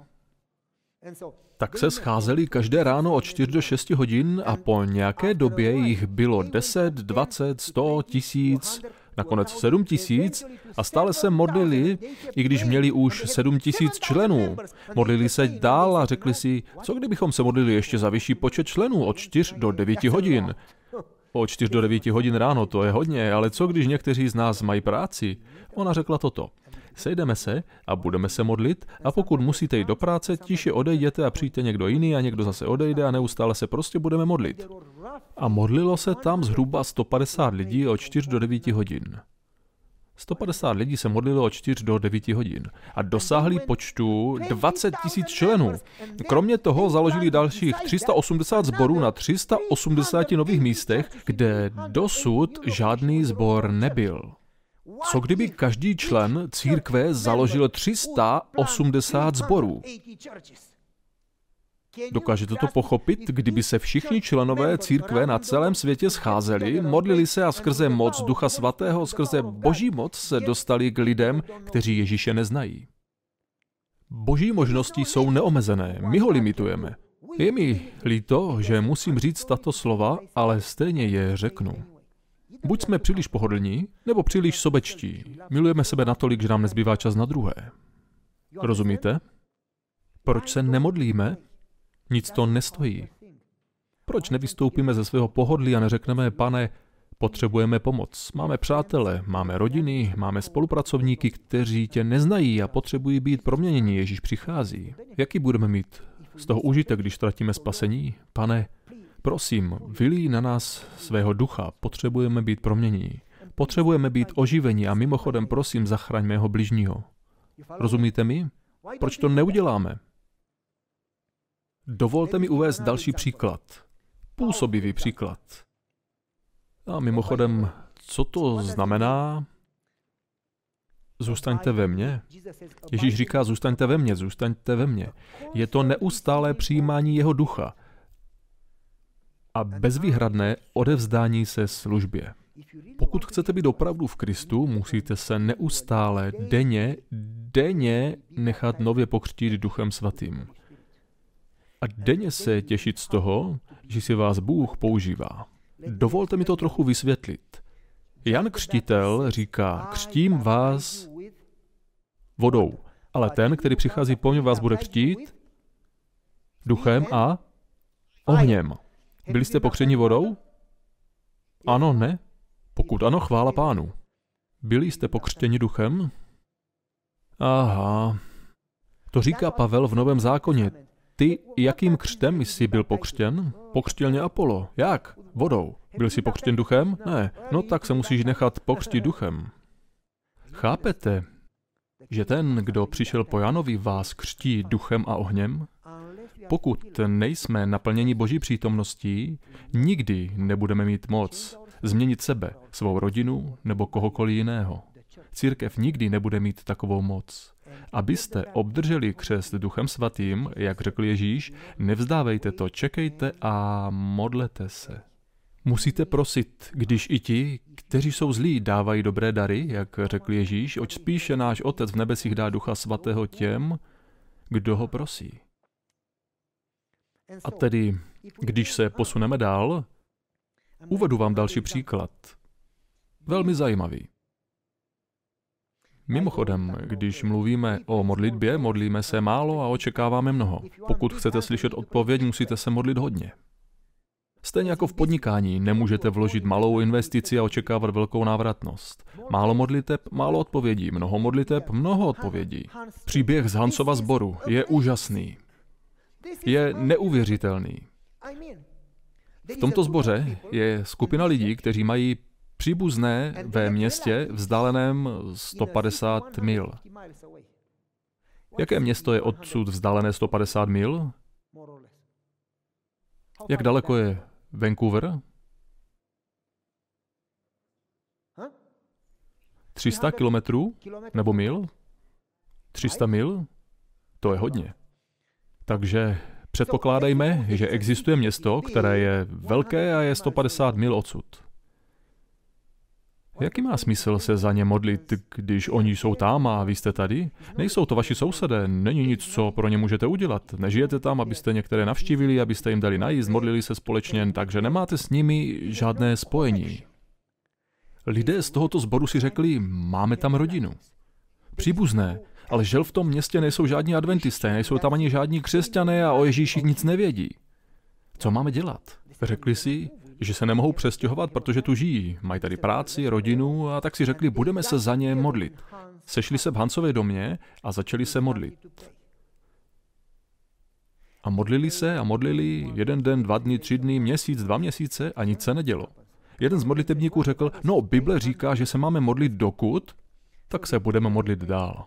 Speaker 1: Tak se scházeli každé ráno od 4 do 6 hodin a po nějaké době jich bylo 10, 20, 100, tisíc, nakonec 7 tisíc a stále se modlili, i když měli už 7 tisíc členů. Modlili se dál a řekli si, co kdybychom se modlili ještě za vyšší počet členů od 4 do 9 hodin. O 4 do 9 hodin ráno to je hodně, ale co když někteří z nás mají práci? Ona řekla toto. Sejdeme se a budeme se modlit a pokud musíte jít do práce, tiše odejděte a přijďte někdo jiný a někdo zase odejde a neustále se prostě budeme modlit. A modlilo se tam zhruba 150 lidí od 4 do 9 hodin. 150 lidí se modlilo od 4 do 9 hodin a dosáhli počtu 20 tisíc členů. Kromě toho založili dalších 380 sborů na 380 nových místech, kde dosud žádný sbor nebyl. Co kdyby každý člen církve založil 380 sborů? Dokážete to pochopit, kdyby se všichni členové církve na celém světě scházeli, modlili se a skrze moc Ducha Svatého, skrze Boží moc se dostali k lidem, kteří Ježíše neznají. Boží možnosti jsou neomezené, my ho limitujeme. Je mi líto, že musím říct tato slova, ale stejně je řeknu. Buď jsme příliš pohodlní, nebo příliš sobečtí. Milujeme sebe natolik, že nám nezbývá čas na druhé. Rozumíte? Proč se nemodlíme? Nic to nestojí. Proč nevystoupíme ze svého pohodlí a neřekneme, pane, potřebujeme pomoc. Máme přátele, máme rodiny, máme spolupracovníky, kteří tě neznají a potřebují být proměněni. Ježíš přichází. Jaký budeme mít z toho užitek, když ztratíme spasení? Pane, Prosím, vylí na nás svého ducha, potřebujeme být proměnění. Potřebujeme být oživení a mimochodem prosím, zachraň mého bližního. Rozumíte mi? Proč to neuděláme? Dovolte mi uvést další příklad. Působivý příklad. A mimochodem, co to znamená? Zůstaňte ve mně. Ježíš říká, zůstaňte ve mně, zůstaňte ve mně. Je to neustálé přijímání jeho ducha a bezvýhradné odevzdání se službě. Pokud chcete být opravdu v Kristu, musíte se neustále, denně, denně nechat nově pokřtít Duchem Svatým. A denně se těšit z toho, že si vás Bůh používá. Dovolte mi to trochu vysvětlit. Jan Křtitel říká, křtím vás vodou, ale ten, který přichází po mně, vás bude křtít duchem a ohněm. Byli jste pokřeni vodou? Ano, ne? Pokud ano, chvála pánu. Byli jste pokřtěni duchem? Aha. To říká Pavel v Novém zákoně. Ty, jakým křtem jsi byl pokřtěn? Pokřtil mě Apollo. Jak? Vodou. Byl jsi pokřtěn duchem? Ne. No tak se musíš nechat pokřtit duchem. Chápete, že ten, kdo přišel po Janovi, vás křtí duchem a ohněm? Pokud nejsme naplněni Boží přítomností, nikdy nebudeme mít moc změnit sebe, svou rodinu nebo kohokoliv jiného. Církev nikdy nebude mít takovou moc. Abyste obdrželi křest Duchem Svatým, jak řekl Ježíš, nevzdávejte to, čekejte a modlete se. Musíte prosit, když i ti, kteří jsou zlí, dávají dobré dary, jak řekl Ježíš, oč spíše náš Otec v nebesích dá Ducha Svatého těm, kdo ho prosí. A tedy, když se posuneme dál, uvedu vám další příklad. Velmi zajímavý. Mimochodem, když mluvíme o modlitbě, modlíme se málo a očekáváme mnoho. Pokud chcete slyšet odpověď, musíte se modlit hodně. Stejně jako v podnikání, nemůžete vložit malou investici a očekávat velkou návratnost. Málo modliteb, málo odpovědí, mnoho modliteb, mnoho odpovědí. Příběh z Hansova sboru je úžasný. Je neuvěřitelný. V tomto sboře je skupina lidí, kteří mají příbuzné ve městě vzdáleném 150 mil. Jaké město je odsud vzdálené 150 mil? Jak daleko je Vancouver? 300 kilometrů? Nebo mil? 300 mil? To je hodně. Takže předpokládejme, že existuje město, které je velké a je 150 mil odsud. Jaký má smysl se za ně modlit, když oni jsou tam a vy jste tady? Nejsou to vaši sousedé, není nic, co pro ně můžete udělat. Nežijete tam, abyste některé navštívili, abyste jim dali najíst, modlili se společně, takže nemáte s nimi žádné spojení. Lidé z tohoto sboru si řekli, máme tam rodinu. Příbuzné, ale žel v tom městě nejsou žádní adventisté, nejsou tam ani žádní křesťané a o Ježíši nic nevědí. Co máme dělat? Řekli si, že se nemohou přestěhovat, protože tu žijí. Mají tady práci, rodinu a tak si řekli, budeme se za ně modlit. Sešli se v Hansově domě a začali se modlit. A modlili se a modlili jeden den, dva dny, tři dny, měsíc, dva měsíce a nic se nedělo. Jeden z modlitebníků řekl, no Bible říká, že se máme modlit dokud, tak se budeme modlit dál.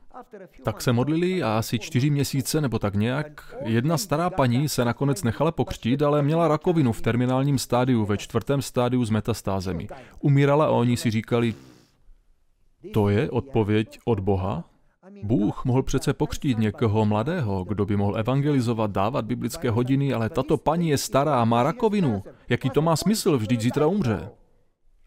Speaker 1: Tak se modlili a asi čtyři měsíce nebo tak nějak. Jedna stará paní se nakonec nechala pokřtít, ale měla rakovinu v terminálním stádiu, ve čtvrtém stádiu s metastázemi. Umírala a oni si říkali, to je odpověď od Boha? Bůh mohl přece pokřtít někoho mladého, kdo by mohl evangelizovat, dávat biblické hodiny, ale tato paní je stará a má rakovinu. Jaký to má smysl, vždyť zítra umře.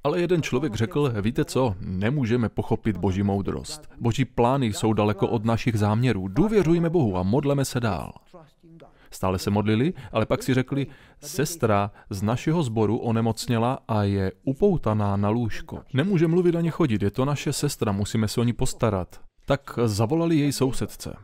Speaker 1: Ale jeden člověk řekl, víte co, nemůžeme pochopit boží moudrost. Boží plány jsou daleko od našich záměrů. Důvěřujme Bohu a modleme se dál. Stále se modlili, ale pak si řekli, sestra z našeho sboru onemocněla a je upoutaná na lůžko. Nemůže mluvit ani chodit, je to naše sestra, musíme se o ní postarat. Tak zavolali její sousedce.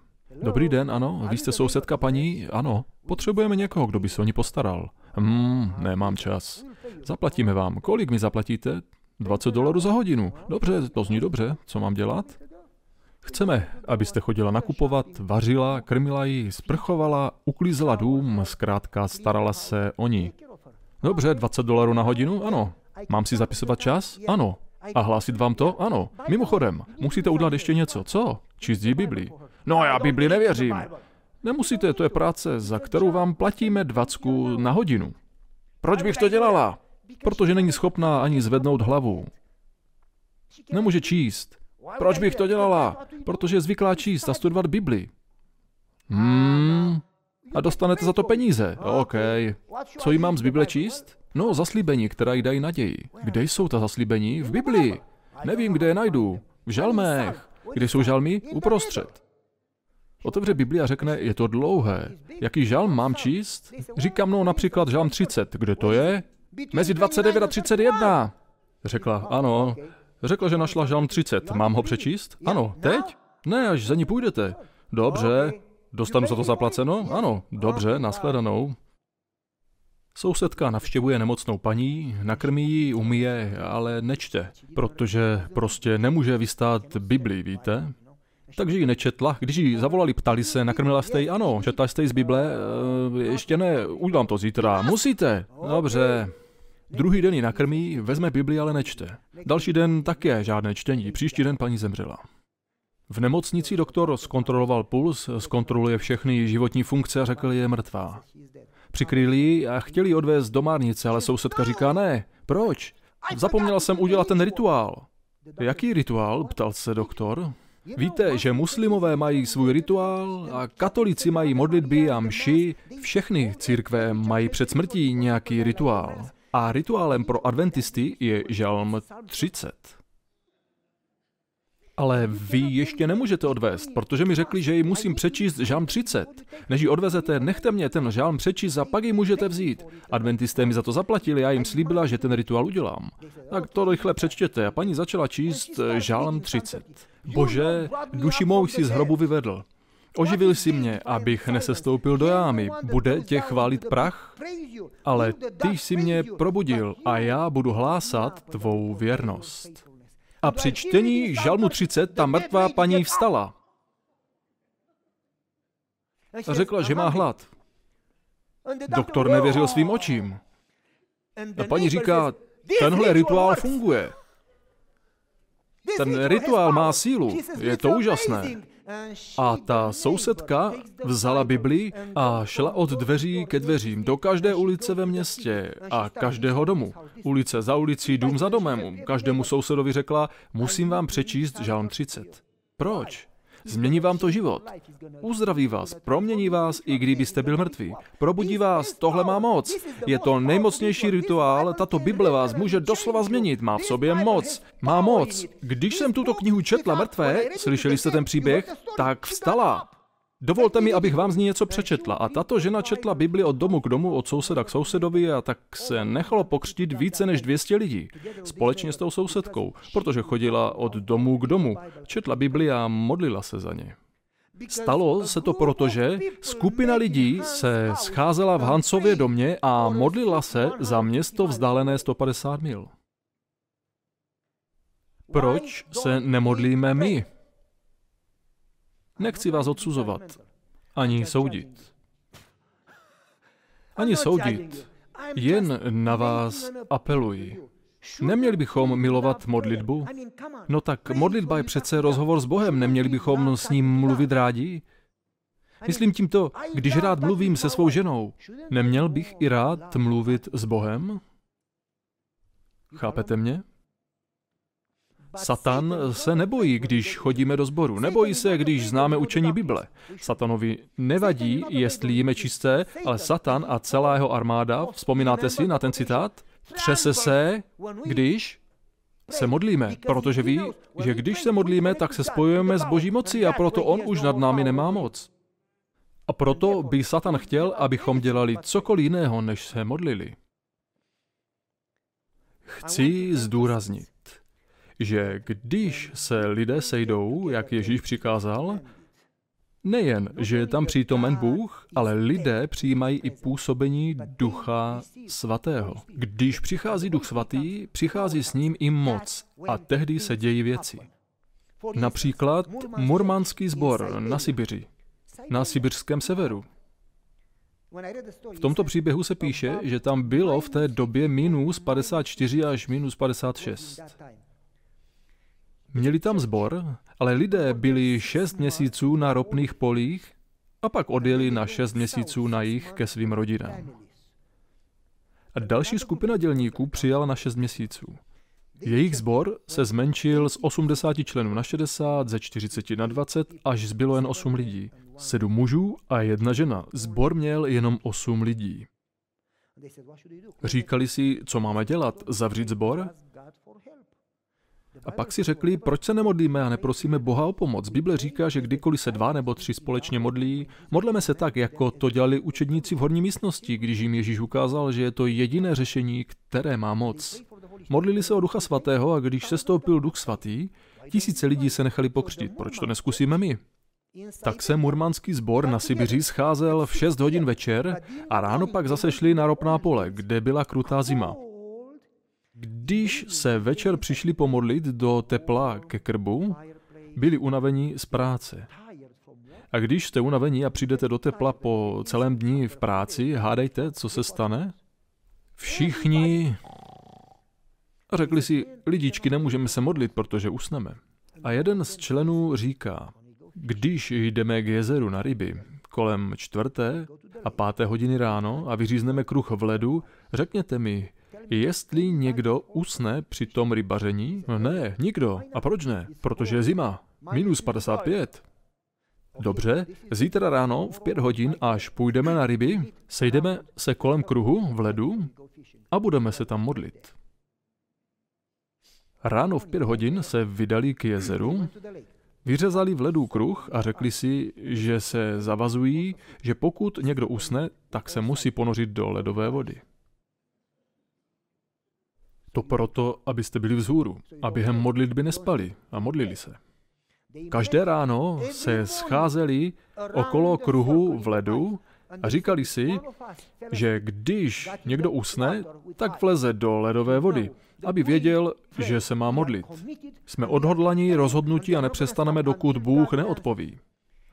Speaker 1: Dobrý den, ano, vy jste sousedka paní? Ano, potřebujeme někoho, kdo by se o ní postaral. Hmm, nemám čas. Zaplatíme vám. Kolik mi zaplatíte? 20 dolarů za hodinu. Dobře, to zní dobře. Co mám dělat? Chceme, abyste chodila nakupovat, vařila, krmila ji, sprchovala, uklízela dům, zkrátka starala se o ní. Dobře, 20 dolarů na hodinu? Ano. Mám si zapisovat čas? Ano. A hlásit vám to? Ano. Mimochodem, musíte udělat ještě něco. Co? Číst Bibli. No já Bibli nevěřím. Nemusíte, to je práce, za kterou vám platíme 20 na hodinu. Proč bych to dělala? Protože není schopná ani zvednout hlavu. Nemůže číst. Proč bych to dělala? Protože je zvyklá číst a studovat Bibli. Hmm. A dostanete za to peníze. OK. Co jí mám z Bible číst? No, zaslíbení, která jí dají naději. Kde jsou ta zaslíbení? V Biblii. Nevím, kde je najdu. V žalmech. Kde jsou žalmy? Uprostřed. Otevře Bibli a řekne, je to dlouhé. Jaký žalm mám číst? Říkám, no například žalm 30. Kde to je? Mezi 29 a 31. Řekla, ano. Řekla, že našla žalm 30. Mám ho přečíst? Ano. Teď? Ne, až za ní půjdete. Dobře. Dostanu za to zaplaceno? Ano. Dobře, nashledanou. Sousedka navštěvuje nemocnou paní, nakrmí ji, umije, ale nečte, protože prostě nemůže vystát Bibli, víte? Takže ji nečetla. Když ji zavolali, ptali se, nakrmila jste ji? Ano, četla jste ji z Bible? E, ještě ne, udělám to zítra. Musíte. Dobře. Druhý den ji nakrmí, vezme Bibli, ale nečte. Další den také žádné čtení. Příští den paní zemřela. V nemocnici doktor zkontroloval puls, zkontroluje všechny životní funkce a řekl, je mrtvá. Přikryli ji a chtěli odvést do márnice, ale sousedka říká ne. Proč? Zapomněla jsem udělat ten rituál. Jaký rituál? ptal se doktor. Víte, že muslimové mají svůj rituál a katolíci mají modlitby a mši. Všechny církve mají před smrtí nějaký rituál. A rituálem pro adventisty je žalm 30. Ale vy ještě nemůžete odvést, protože mi řekli, že ji musím přečíst žálm 30. Než ji odvezete, nechte mě ten žálm přečíst a pak ji můžete vzít. Adventisté mi za to zaplatili, já jim slíbila, že ten rituál udělám. Tak to rychle přečtěte a paní začala číst žálm 30. Bože, duši mou si z hrobu vyvedl. Oživil si mě, abych nesestoupil do jámy. Bude tě chválit prach? Ale ty jsi mě probudil a já budu hlásat tvou věrnost. A při čtení Žalmu 30 ta mrtvá paní vstala. A řekla, že má hlad. Doktor nevěřil svým očím. A paní říká, tenhle rituál funguje. Ten rituál má sílu, je to úžasné. A ta sousedka vzala Bibli a šla od dveří ke dveřím do každé ulice ve městě a každého domu. Ulice za ulicí, dům za domem. Každému sousedovi řekla, musím vám přečíst žálm 30. Proč? Změní vám to život. Uzdraví vás, promění vás, i kdybyste byl mrtvý. Probudí vás, tohle má moc. Je to nejmocnější rituál, tato Bible vás může doslova změnit, má v sobě moc. Má moc. Když jsem tuto knihu četla mrtvé, slyšeli jste ten příběh, tak vstala. Dovolte mi, abych vám z ní něco přečetla. A tato žena četla Bibli od domu k domu, od souseda k sousedovi a tak se nechalo pokřtít více než 200 lidí. Společně s tou sousedkou, protože chodila od domu k domu, četla Bibli a modlila se za ně. Stalo se to proto, že skupina lidí se scházela v Hansově domě a modlila se za město vzdálené 150 mil. Proč se nemodlíme my? Nechci vás odsuzovat, ani soudit. Ani soudit. Jen na vás apeluji. Neměli bychom milovat modlitbu? No tak modlitba je přece rozhovor s Bohem, neměli bychom s ním mluvit rádi? Myslím tímto, když rád mluvím se svou ženou, neměl bych i rád mluvit s Bohem? Chápete mě? Satan se nebojí, když chodíme do sboru. Nebojí se, když známe učení Bible. Satanovi nevadí, jestli jíme čisté, ale Satan a celá jeho armáda, vzpomínáte si na ten citát? Třese se, když se modlíme, protože ví, že když se modlíme, tak se spojujeme s boží mocí a proto on už nad námi nemá moc. A proto by Satan chtěl, abychom dělali cokoliv jiného, než se modlili. Chci zdůraznit, že když se lidé sejdou, jak Ježíš přikázal, nejen, že je tam přítomen Bůh, ale lidé přijímají i působení Ducha Svatého. Když přichází Duch Svatý, přichází s ním i moc a tehdy se dějí věci. Například murmanský sbor na Sibiři, na sibirském severu. V tomto příběhu se píše, že tam bylo v té době minus 54 až minus 56. Měli tam zbor, ale lidé byli šest měsíců na ropných polích a pak odjeli na šest měsíců na jich ke svým rodinám. A další skupina dělníků přijala na šest měsíců. Jejich sbor se zmenšil z 80 členů na 60, ze 40 na 20, až zbylo jen 8 lidí. Sedm mužů a jedna žena. Zbor měl jenom 8 lidí. Říkali si, co máme dělat, zavřít zbor? A pak si řekli, proč se nemodlíme a neprosíme Boha o pomoc. Bible říká, že kdykoliv se dva nebo tři společně modlí, modleme se tak, jako to dělali učedníci v horní místnosti, když jim Ježíš ukázal, že je to jediné řešení, které má moc. Modlili se o Ducha Svatého a když se stoupil Duch Svatý, tisíce lidí se nechali pokřtit. Proč to neskusíme my? Tak se murmanský sbor na Sibiři scházel v 6 hodin večer a ráno pak zase šli na ropná pole, kde byla krutá zima. Když se večer přišli pomodlit do tepla ke krbu, byli unavení z práce. A když jste unavení a přijdete do tepla po celém dní v práci, hádejte, co se stane? Všichni řekli si, lidičky, nemůžeme se modlit, protože usneme. A jeden z členů říká, když jdeme k jezeru na ryby kolem čtvrté a páté hodiny ráno a vyřízneme kruh v ledu, řekněte mi, Jestli někdo usne při tom rybaření? Ne, nikdo. A proč ne? Protože je zima. Minus 55. Dobře, zítra ráno v pět hodin, až půjdeme na ryby, sejdeme se kolem kruhu v ledu a budeme se tam modlit. Ráno v pět hodin se vydali k jezeru, vyřezali v ledu kruh a řekli si, že se zavazují, že pokud někdo usne, tak se musí ponořit do ledové vody. To proto, abyste byli vzhůru a během modlitby nespali a modlili se. Každé ráno se scházeli okolo kruhu v ledu a říkali si, že když někdo usne, tak vleze do ledové vody, aby věděl, že se má modlit. Jsme odhodlaní, rozhodnutí a nepřestaneme, dokud Bůh neodpoví.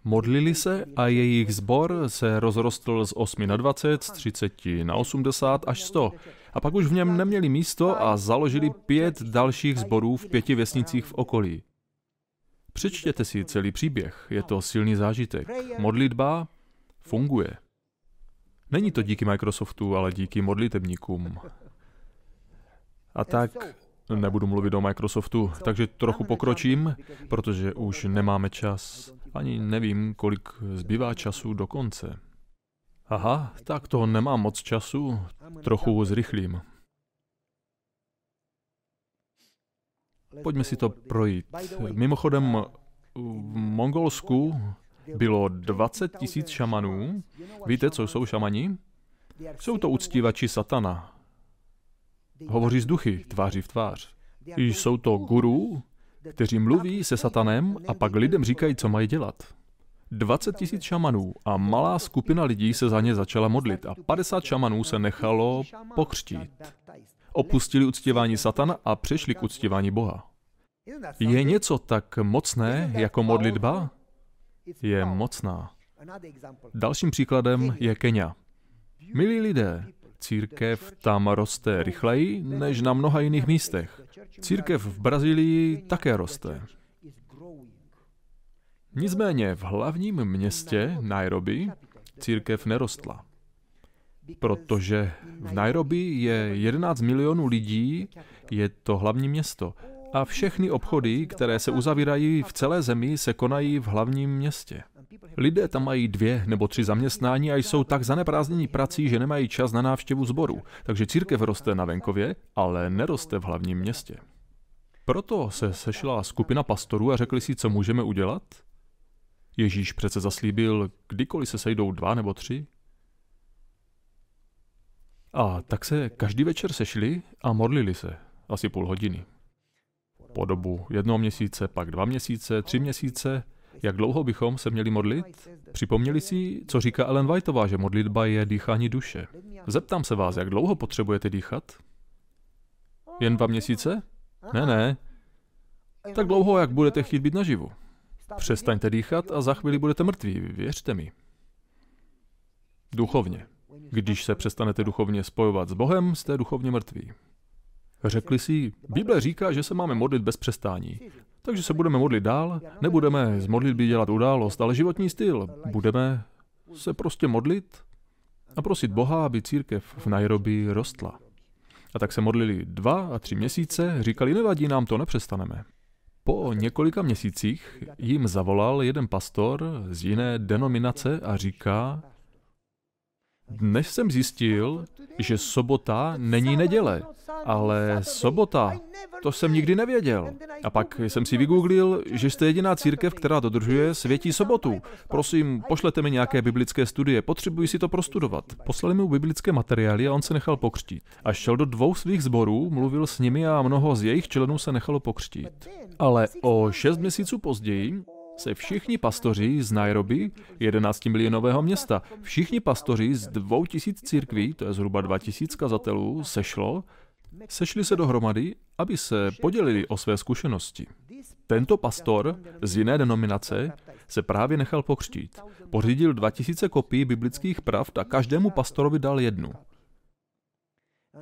Speaker 1: Modlili se a jejich sbor se rozrostl z 8 na 20, z 30 na 80 až 100. A pak už v něm neměli místo a založili pět dalších sborů v pěti vesnicích v okolí. Přečtěte si celý příběh, je to silný zážitek. Modlitba funguje. Není to díky Microsoftu, ale díky modlitebníkům. A tak nebudu mluvit o Microsoftu, takže trochu pokročím, protože už nemáme čas. Ani nevím, kolik zbývá času do konce. Aha, tak to nemám moc času, trochu zrychlím. Pojďme si to projít. Mimochodem, v Mongolsku bylo 20 tisíc šamanů. Víte, co jsou šamani? Jsou to uctívači satana. Hovoří z duchy, tváří v tvář. Jsou to guru, kteří mluví se satanem a pak lidem říkají, co mají dělat. 20 tisíc šamanů a malá skupina lidí se za ně začala modlit a 50 šamanů se nechalo pokřtít. Opustili uctívání satana a přešli k uctívání Boha. Je něco tak mocné jako modlitba? Je mocná. Dalším příkladem je Kenia. Milí lidé, církev tam roste rychleji než na mnoha jiných místech. Církev v Brazílii také roste. Nicméně v hlavním městě Nairobi církev nerostla. Protože v Nairobi je 11 milionů lidí, je to hlavní město. A všechny obchody, které se uzavírají v celé zemi, se konají v hlavním městě. Lidé tam mají dvě nebo tři zaměstnání a jsou tak zaneprázdnění prací, že nemají čas na návštěvu zboru. Takže církev roste na venkově, ale neroste v hlavním městě. Proto se sešla skupina pastorů a řekli si, co můžeme udělat? Ježíš přece zaslíbil, kdykoliv se sejdou dva nebo tři. A tak se každý večer sešli a modlili se, asi půl hodiny. Po dobu jednoho měsíce, pak dva měsíce, tři měsíce, jak dlouho bychom se měli modlit? Připomněli si, co říká Ellen Whiteová, že modlitba je dýchání duše. Zeptám se vás, jak dlouho potřebujete dýchat? Jen dva měsíce? Ne, ne. Tak dlouho, jak budete chtít být naživu. Přestaňte dýchat a za chvíli budete mrtví, věřte mi. Duchovně. Když se přestanete duchovně spojovat s Bohem, jste duchovně mrtví. Řekli si, Bible říká, že se máme modlit bez přestání. Takže se budeme modlit dál, nebudeme z modlitby dělat událost, ale životní styl. Budeme se prostě modlit a prosit Boha, aby církev v Nairobi rostla. A tak se modlili dva a tři měsíce, říkali, nevadí, nám to nepřestaneme. Po několika měsících jim zavolal jeden pastor z jiné denominace a říká, dnes jsem zjistil, že sobota není neděle, ale sobota, to jsem nikdy nevěděl. A pak jsem si vygooglil, že jste jediná církev, která dodržuje světí sobotu. Prosím, pošlete mi nějaké biblické studie, potřebuji si to prostudovat. Poslali mu biblické materiály a on se nechal pokřtít. A šel do dvou svých zborů, mluvil s nimi a mnoho z jejich členů se nechalo pokřtít. Ale o šest měsíců později se všichni pastoři z Nairobi, 11 milionového města, všichni pastoři z dvou tisíc církví, to je zhruba 2000 kazatelů, sešlo, sešli se dohromady, aby se podělili o své zkušenosti. Tento pastor z jiné denominace se právě nechal pokřtít. Pořídil 2000 kopií biblických pravd a každému pastorovi dal jednu.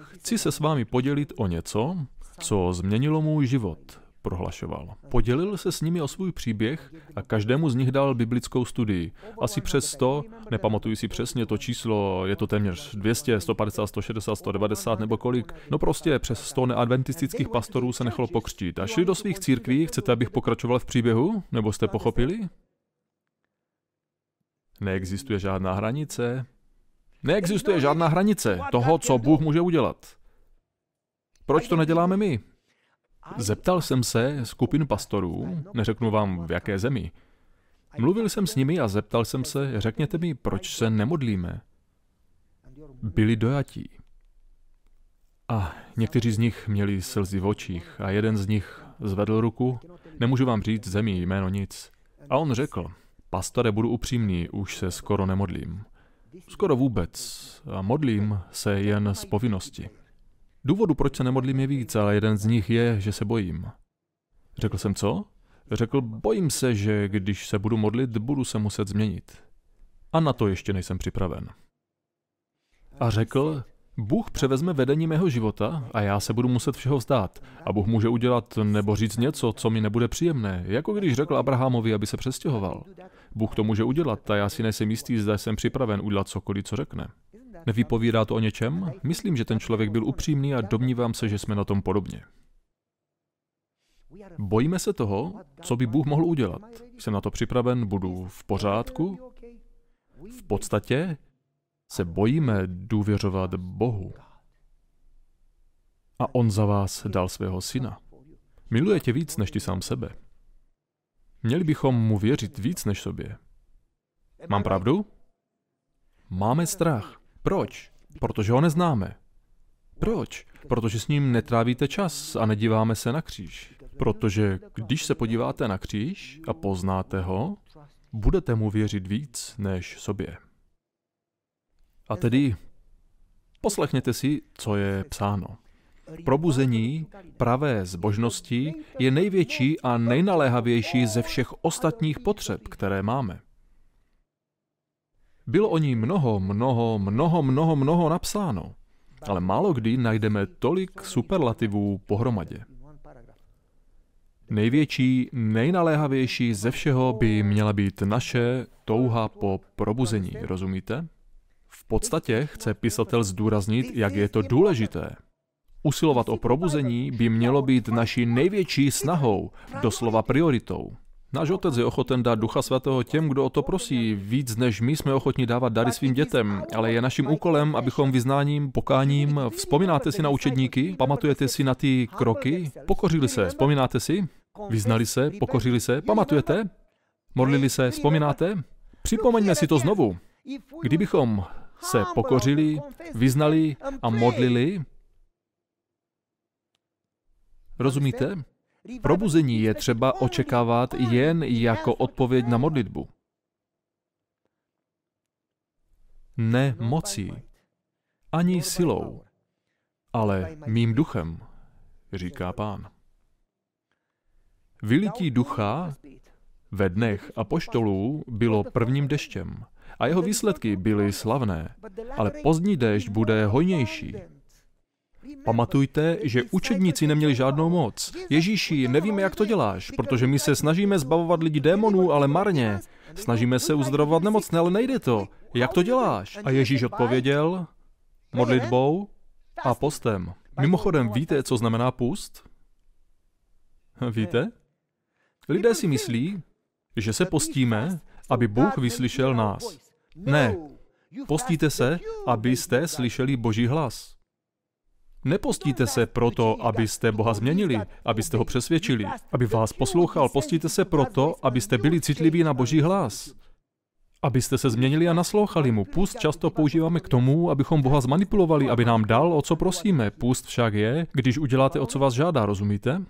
Speaker 1: Chci se s vámi podělit o něco, co změnilo můj život, prohlašoval. Podělil se s nimi o svůj příběh a každému z nich dal biblickou studii. Asi přes 100, nepamatuji si přesně to číslo, je to téměř 200, 150, 160, 190 nebo kolik. No prostě přes 100 neadventistických pastorů se nechalo pokřtít. A šli do svých církví, chcete, abych pokračoval v příběhu? Nebo jste pochopili? Neexistuje žádná hranice. Neexistuje žádná hranice toho, co Bůh může udělat. Proč to neděláme my? Zeptal jsem se skupinu pastorů, neřeknu vám v jaké zemi. Mluvil jsem s nimi a zeptal jsem se, řekněte mi, proč se nemodlíme. Byli dojatí. A někteří z nich měli slzy v očích a jeden z nich zvedl ruku, nemůžu vám říct zemi, jméno nic. A on řekl, pastore, budu upřímný, už se skoro nemodlím. Skoro vůbec. A modlím se jen z povinnosti. Důvodu, proč se nemodlím, je víc, ale jeden z nich je, že se bojím. Řekl jsem co? Řekl, bojím se, že když se budu modlit, budu se muset změnit. A na to ještě nejsem připraven. A řekl, Bůh převezme vedení mého života a já se budu muset všeho vzdát. A Bůh může udělat nebo říct něco, co mi nebude příjemné, jako když řekl Abrahamovi, aby se přestěhoval. Bůh to může udělat a já si nejsem jistý, zda jsem připraven udělat cokoliv, co řekne. Nevypovídá to o něčem? Myslím, že ten člověk byl upřímný a domnívám se, že jsme na tom podobně. Bojíme se toho, co by Bůh mohl udělat. Jsem na to připraven, budu v pořádku. V podstatě se bojíme důvěřovat Bohu. A On za vás dal svého syna. Miluje tě víc než ty sám sebe. Měli bychom mu věřit víc než sobě. Mám pravdu? Máme strach. Proč? Protože ho neznáme. Proč? Protože s ním netrávíte čas a nedíváme se na kříž. Protože když se podíváte na kříž a poznáte ho, budete mu věřit víc než sobě. A tedy poslechněte si, co je psáno. Probuzení pravé zbožnosti je největší a nejnaléhavější ze všech ostatních potřeb, které máme. Bylo o ní mnoho, mnoho, mnoho, mnoho, mnoho napsáno, ale málo kdy najdeme tolik superlativů pohromadě. Největší, nejnaléhavější ze všeho by měla být naše touha po probuzení, rozumíte? V podstatě chce pisatel zdůraznit, jak je to důležité. Usilovat o probuzení by mělo být naší největší snahou, doslova prioritou. Náš otec je ochoten dát Ducha Svatého těm, kdo o to prosí, víc než my jsme ochotni dávat dary svým dětem, ale je naším úkolem, abychom vyznáním, pokáním, vzpomínáte si na učedníky, pamatujete si na ty kroky, pokořili se, vzpomínáte si, vyznali se, pokořili se, pamatujete, modlili se, vzpomínáte, připomeňme si to znovu. Kdybychom se pokořili, vyznali a modlili, rozumíte? Probuzení je třeba očekávat jen jako odpověď na modlitbu. Ne mocí, ani silou, ale mým duchem, říká pán. Vylití ducha ve dnech apoštolů bylo prvním deštěm a jeho výsledky byly slavné, ale pozdní déšť bude hojnější. Pamatujte, že učedníci neměli žádnou moc. Ježíši, nevíme, jak to děláš, protože my se snažíme zbavovat lidi démonů, ale marně. Snažíme se uzdravovat nemocné, ale nejde to. Jak to děláš? A Ježíš odpověděl modlitbou a postem. Mimochodem, víte, co znamená půst? Víte? Lidé si myslí, že se postíme, aby Bůh vyslyšel nás. Ne, postíte se, abyste slyšeli Boží hlas. Nepostíte se proto, abyste Boha změnili, abyste ho přesvědčili, aby vás poslouchal. Postíte se proto, abyste byli citliví na Boží hlas. Abyste se změnili a naslouchali mu. Půst často používáme k tomu, abychom Boha zmanipulovali, aby nám dal, o co prosíme. Půst však je, když uděláte, o co vás žádá, rozumíte?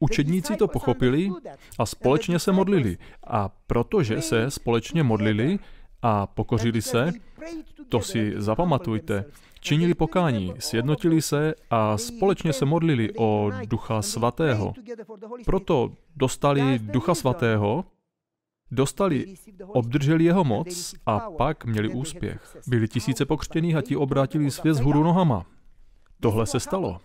Speaker 1: Učedníci to pochopili a společně se modlili. A protože se společně modlili a pokořili se, to si zapamatujte, činili pokání, sjednotili se a společně se modlili o Ducha Svatého. Proto dostali Ducha Svatého, dostali, obdrželi jeho moc a pak měli úspěch. Byli tisíce pokřtěných a ti obrátili svět z hůru nohama. Tohle se stalo.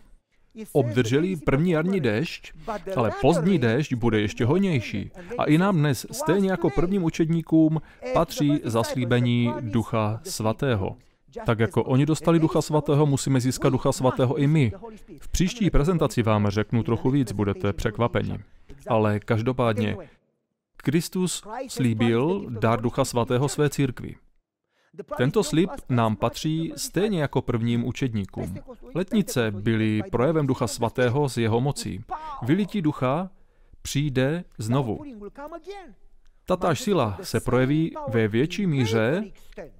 Speaker 1: Obdrželi první jarní déšť, ale pozdní déšť bude ještě hojnější. A i nám dnes, stejně jako prvním učedníkům, patří zaslíbení Ducha Svatého. Tak jako oni dostali Ducha Svatého, musíme získat Ducha Svatého i my. V příští prezentaci vám řeknu trochu víc, budete překvapeni. Ale každopádně, Kristus slíbil dar Ducha Svatého své církvi. Tento slib nám patří stejně jako prvním učedníkům. Letnice byly projevem Ducha Svatého z jeho mocí. Vylití ducha přijde znovu. Tatáž sila se projeví ve větší míře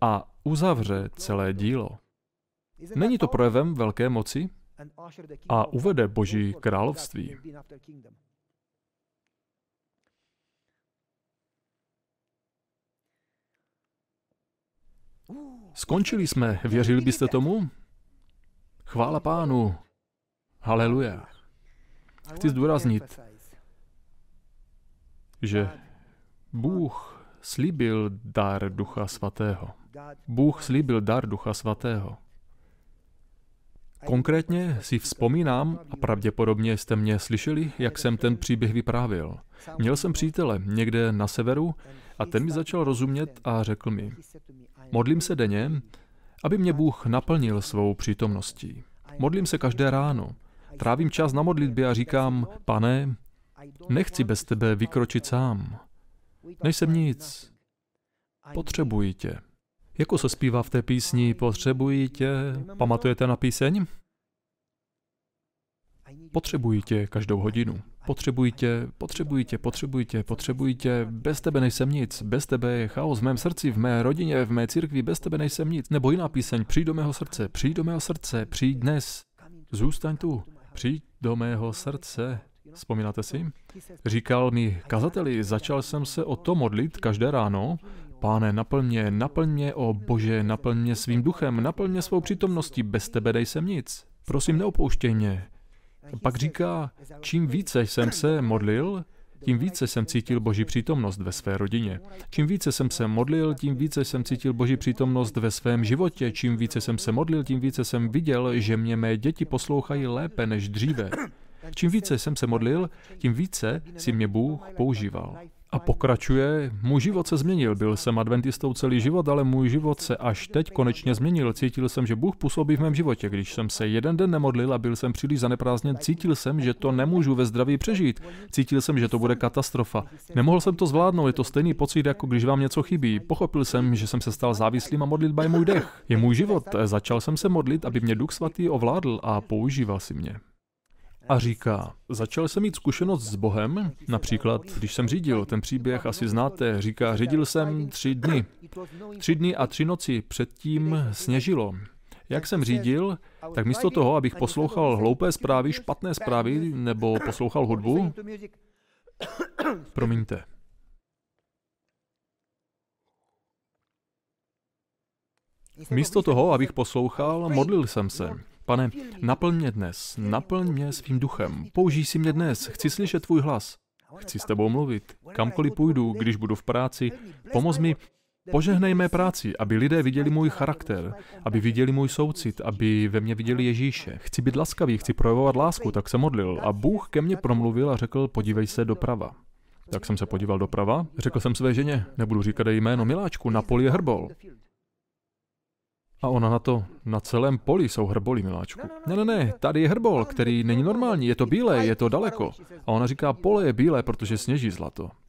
Speaker 1: a uzavře celé dílo. Není to projevem velké moci a uvede Boží království. Skončili jsme, věřili byste tomu? Chvála pánu. Haleluja. Chci zdůraznit, že Bůh slíbil dar Ducha Svatého. Bůh slíbil dar Ducha Svatého. Konkrétně si vzpomínám, a pravděpodobně jste mě slyšeli, jak jsem ten příběh vyprávěl. Měl jsem přítele někde na severu a ten mi začal rozumět a řekl mi, modlím se denně, aby mě Bůh naplnil svou přítomností. Modlím se každé ráno. Trávím čas na modlitbě a říkám, pane, nechci bez tebe vykročit sám. Nejsem nic. Potřebuji tě. Jako se zpívá v té písni Potřebuji tě. Pamatujete na píseň? Potřebuji tě každou hodinu. Potřebuji tě, potřebuji tě, potřebuji tě, potřebuji tě. Bez tebe nejsem nic. Bez tebe je chaos v mém srdci, v mé rodině, v mé církvi. Bez tebe nejsem nic. Nebo jiná píseň. Přijď do mého srdce, přijď do mého srdce, přijď dnes. Zůstaň tu. Přijď do mého srdce. Vzpomínáte si? Říkal mi, kazateli, začal jsem se o to modlit každé ráno. Páne, naplň mě, naplň mě, o Bože, naplň mě svým duchem, naplň mě svou přítomností, bez tebe nejsem nic. Prosím, neopouštěj mě. Pak říká, čím více jsem se modlil, tím více jsem cítil Boží přítomnost ve své rodině. Čím více jsem se modlil, tím více jsem cítil Boží přítomnost ve svém životě. Čím více jsem se modlil, tím více jsem viděl, že mě mé děti poslouchají lépe než dříve. Čím více jsem se modlil, tím více si mě Bůh používal. A pokračuje, můj život se změnil, byl jsem adventistou celý život, ale můj život se až teď konečně změnil. Cítil jsem, že Bůh působí v mém životě. Když jsem se jeden den nemodlil a byl jsem příliš zaneprázdněn, cítil jsem, že to nemůžu ve zdraví přežít. Cítil jsem, že to bude katastrofa. Nemohl jsem to zvládnout, je to stejný pocit, jako když vám něco chybí. Pochopil jsem, že jsem se stal závislým a modlitba je můj dech. Je můj život. Začal jsem se modlit, aby mě Duch Svatý ovládl a používal si mě a říká, začal jsem mít zkušenost s Bohem, například, když jsem řídil, ten příběh asi znáte, říká, řídil jsem tři dny. Tři dny a tři noci předtím sněžilo. Jak jsem řídil, tak místo toho, abych poslouchal hloupé zprávy, špatné zprávy nebo poslouchal hudbu, promiňte. Místo toho, abych poslouchal, modlil jsem se. Pane, naplň mě dnes, naplň mě svým duchem, použij si mě dnes, chci slyšet tvůj hlas. Chci s tebou mluvit. Kamkoliv půjdu, když budu v práci, pomoz mi, požehnej mé práci, aby lidé viděli můj charakter, aby viděli můj soucit, aby ve mně viděli Ježíše. Chci být laskavý, chci projevovat lásku, tak se modlil. A Bůh ke mně promluvil a řekl, podívej se doprava. Tak jsem se podíval doprava, řekl jsem své ženě, nebudu říkat její jméno, miláčku, na poli je hrbol. A ona na to, na celém poli jsou hrbolí, miláčku. Ne, ne, ne, tady je hrbol, který není normální, je to bílé, je to daleko. A ona říká, pole je bílé, protože sněží zlato.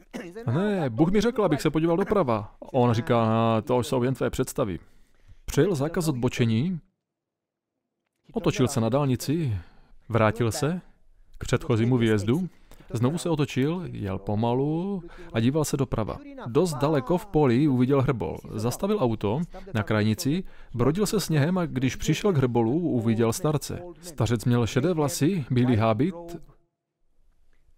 Speaker 1: Ne, Bůh mi řekl, abych se podíval doprava. A ona říká, to jsou jen tvé představy. Přijel zákaz odbočení, otočil se na dálnici, vrátil se k předchozímu výjezdu, znovu se otočil, jel pomalu a díval se doprava. Dost daleko v poli uviděl hrbol. Zastavil auto na krajnici, brodil se sněhem a když přišel k hrbolu, uviděl starce. Stařec měl šedé vlasy, bílý hábit,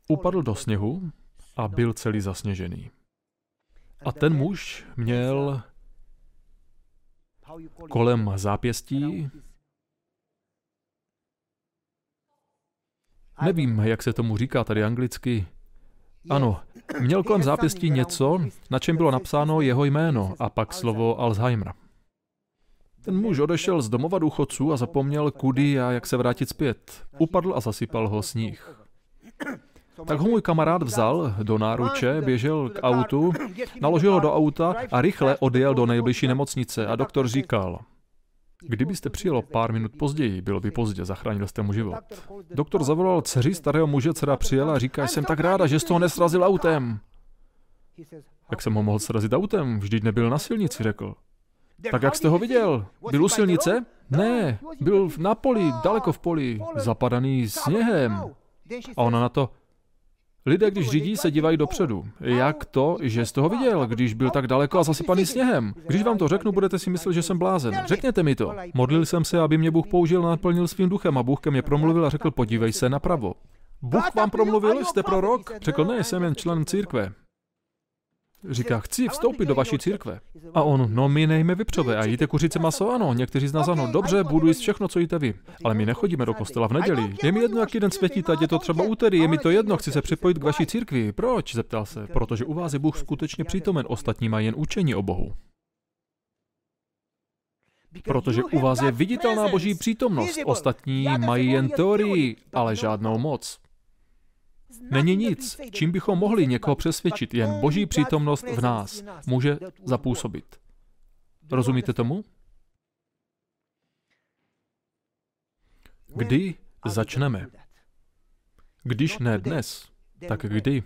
Speaker 1: upadl do sněhu a byl celý zasněžený. A ten muž měl kolem zápěstí Nevím, jak se tomu říká tady anglicky. Ano, měl kolem zápěstí něco, na čem bylo napsáno jeho jméno a pak slovo Alzheimer. Ten muž odešel z domova důchodců a zapomněl, kudy a jak se vrátit zpět. Upadl a zasypal ho sníh. Tak ho můj kamarád vzal do náruče, běžel k autu, naložil ho do auta a rychle odjel do nejbližší nemocnice a doktor říkal, Kdybyste přijelo pár minut později, bylo by pozdě, zachránil jste mu život. Doktor zavolal dceři starého muže, dcera přijela a říká, jsem tak ráda, že z toho nesrazil autem. Jak jsem ho mohl srazit autem? Vždyť nebyl na silnici, řekl. Tak jak jste ho viděl? Byl u silnice? Ne, byl na poli, daleko v poli, zapadaný sněhem. A ona na to, Lidé, když řídí, se dívají dopředu. Jak to, že jsi toho viděl, když byl tak daleko a zasypaný sněhem? Když vám to řeknu, budete si myslet, že jsem blázen. Řekněte mi to. Modlil jsem se, aby mě Bůh použil naplnil svým duchem a Bůh ke mně promluvil a řekl, podívej se napravo. Bůh vám promluvil, jste prorok? Řekl, ne, jsem jen člen církve. Říká, chci vstoupit do vaší církve. A on, no my nejme vypřové a jíte kuřice maso, ano, někteří z nás ano, dobře, budu jíst všechno, co jíte vy. Ale my nechodíme do kostela v neděli. Je mi jedno, jaký den světí, teď je to třeba úterý, je mi to jedno, chci se připojit k vaší církvi. Proč? zeptal se. Protože u vás je Bůh skutečně přítomen, ostatní mají jen učení o Bohu. Protože u vás je viditelná boží přítomnost, ostatní mají jen teorii, ale žádnou moc. Není nic, čím bychom mohli někoho přesvědčit, jen boží přítomnost v nás může zapůsobit. Rozumíte tomu? Kdy začneme? Když ne dnes, tak kdy?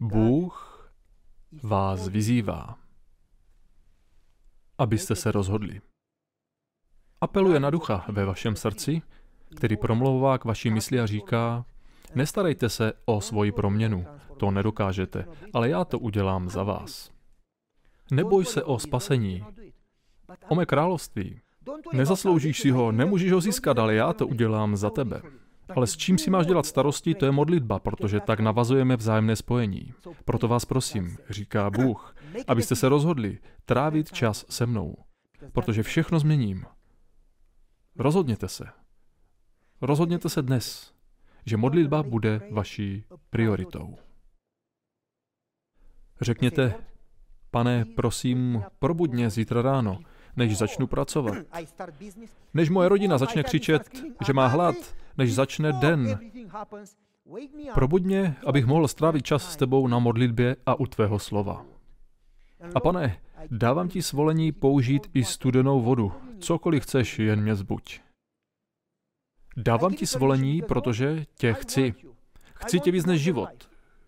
Speaker 1: Bůh vás vyzývá, abyste se rozhodli. Apeluje na ducha ve vašem srdci, který promlouvá k vaší mysli a říká, nestarejte se o svoji proměnu, to nedokážete, ale já to udělám za vás. Neboj se o spasení, o mé království. Nezasloužíš si ho, nemůžeš ho získat, ale já to udělám za tebe. Ale s čím si máš dělat starosti, to je modlitba, protože tak navazujeme vzájemné spojení. Proto vás prosím, říká Bůh, abyste se rozhodli trávit čas se mnou, protože všechno změním. Rozhodněte se. Rozhodněte se dnes, že modlitba bude vaší prioritou. Řekněte, pane, prosím, probuď mě zítra ráno, než začnu pracovat. Než moje rodina začne křičet, že má hlad, než začne den. Probuď mě, abych mohl strávit čas s tebou na modlitbě a u tvého slova. A pane, dávám ti svolení použít i studenou vodu. Cokoliv chceš, jen mě zbuď. Dávám ti svolení, protože tě chci. Chci tě víc než život.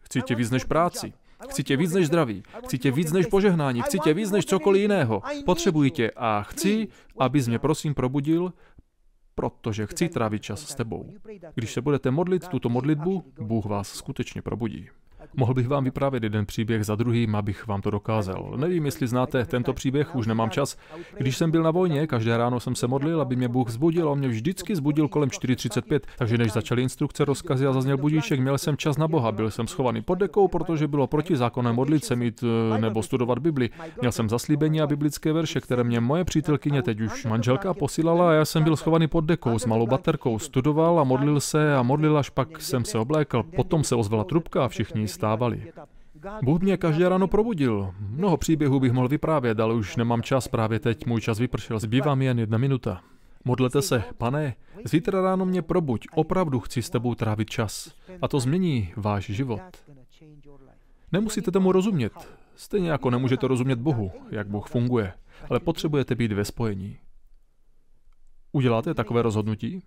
Speaker 1: Chci tě víc než práci. Chci tě víc než zdraví. Chci tě víc než požehnání. Chci tě víc než cokoliv jiného. Potřebuji tě a chci, abys mě prosím probudil, protože chci trávit čas s tebou. Když se budete modlit tuto modlitbu, Bůh vás skutečně probudí. Mohl bych vám vyprávět jeden příběh za druhým, abych vám to dokázal. Nevím, jestli znáte tento příběh, už nemám čas. Když jsem byl na vojně, každé ráno jsem se modlil, aby mě Bůh zbudil a on mě vždycky zbudil kolem 4.35, takže než začaly instrukce, rozkazy a zazněl budíček, měl jsem čas na Boha. Byl jsem schovaný pod dekou, protože bylo proti zákonem modlit se mít eh, nebo studovat Bibli. Měl jsem zaslíbení a biblické verše, které mě moje přítelkyně, teď už manželka, posílala a já jsem byl schovaný pod dekou s malou baterkou, studoval a modlil se a modlil, až pak jsem se oblékal. Potom se ozvala trubka a všichni stávali. Bůh mě každé ráno probudil. Mnoho příběhů bych mohl vyprávět, ale už nemám čas právě teď, můj čas vypršel. Zbývá mi jen jedna minuta. Modlete se, pane, zítra ráno mě probuď, opravdu chci s tebou trávit čas. A to změní váš život. Nemusíte tomu rozumět. Stejně jako nemůžete rozumět Bohu, jak Bůh funguje. ale potřebujete být ve spojení. Uděláte takové rozhodnutí?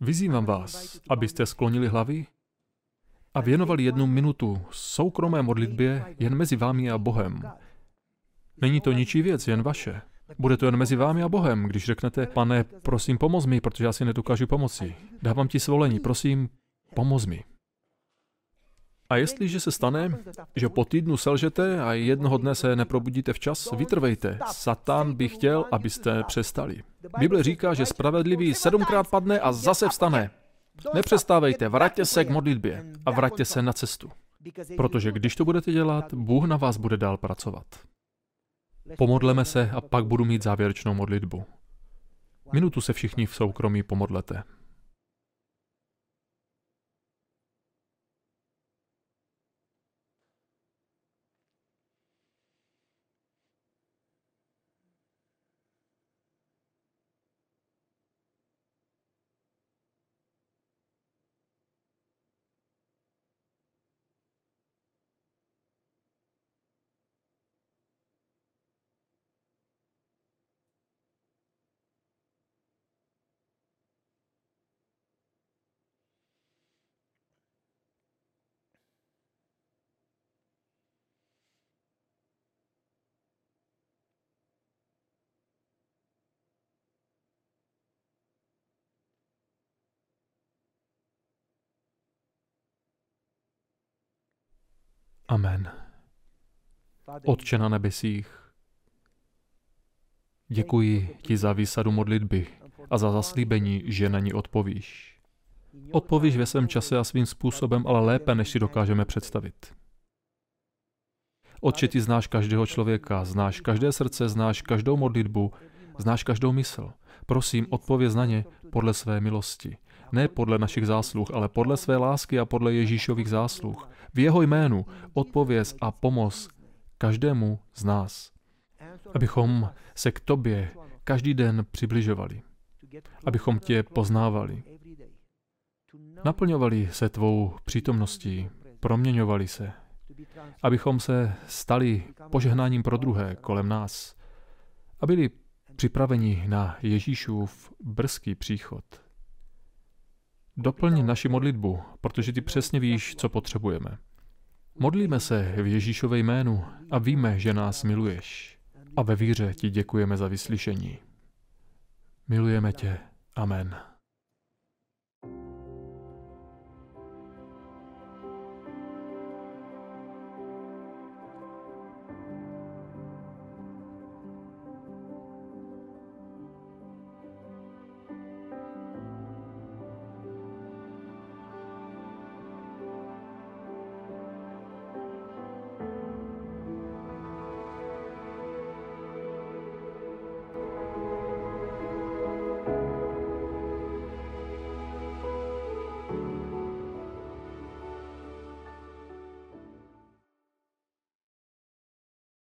Speaker 1: Vyzývám vás, abyste sklonili hlavy a věnovali jednu minutu soukromé modlitbě jen mezi vámi a Bohem. Není to ničí věc, jen vaše. Bude to jen mezi vámi a Bohem, když řeknete, pane, prosím, pomoz mi, protože já si nedokážu pomoci. Dávám ti svolení, prosím, pomoz mi. A jestliže se stane, že po týdnu selžete a jednoho dne se neprobudíte včas, vytrvejte. Satan by chtěl, abyste přestali. Bible říká, že spravedlivý sedmkrát padne a zase vstane. Nepřestávejte, vraťte se k modlitbě a vraťte se na cestu. Protože když to budete dělat, Bůh na vás bude dál pracovat. Pomodleme se a pak budu mít závěrečnou modlitbu. Minutu se všichni v soukromí pomodlete. Amen. Otče na nebesích, děkuji ti za výsadu modlitby a za zaslíbení, že na ní odpovíš. Odpovíš ve svém čase a svým způsobem, ale lépe, než si dokážeme představit. Otče, ty znáš každého člověka, znáš každé srdce, znáš každou modlitbu, znáš každou mysl. Prosím, odpověz na ně podle své milosti. Ne podle našich zásluh, ale podle své lásky a podle Ježíšových zásluh. V jeho jménu odpověz a pomoz každému z nás. Abychom se k tobě každý den přibližovali. Abychom tě poznávali. Naplňovali se tvou přítomností, proměňovali se. Abychom se stali požehnáním pro druhé kolem nás. A byli připraveni na Ježíšův brzký příchod. Doplň naši modlitbu, protože ty přesně víš, co potřebujeme. Modlíme se v Ježíšové jménu a víme, že nás miluješ. A ve víře ti děkujeme za vyslyšení. Milujeme tě. Amen.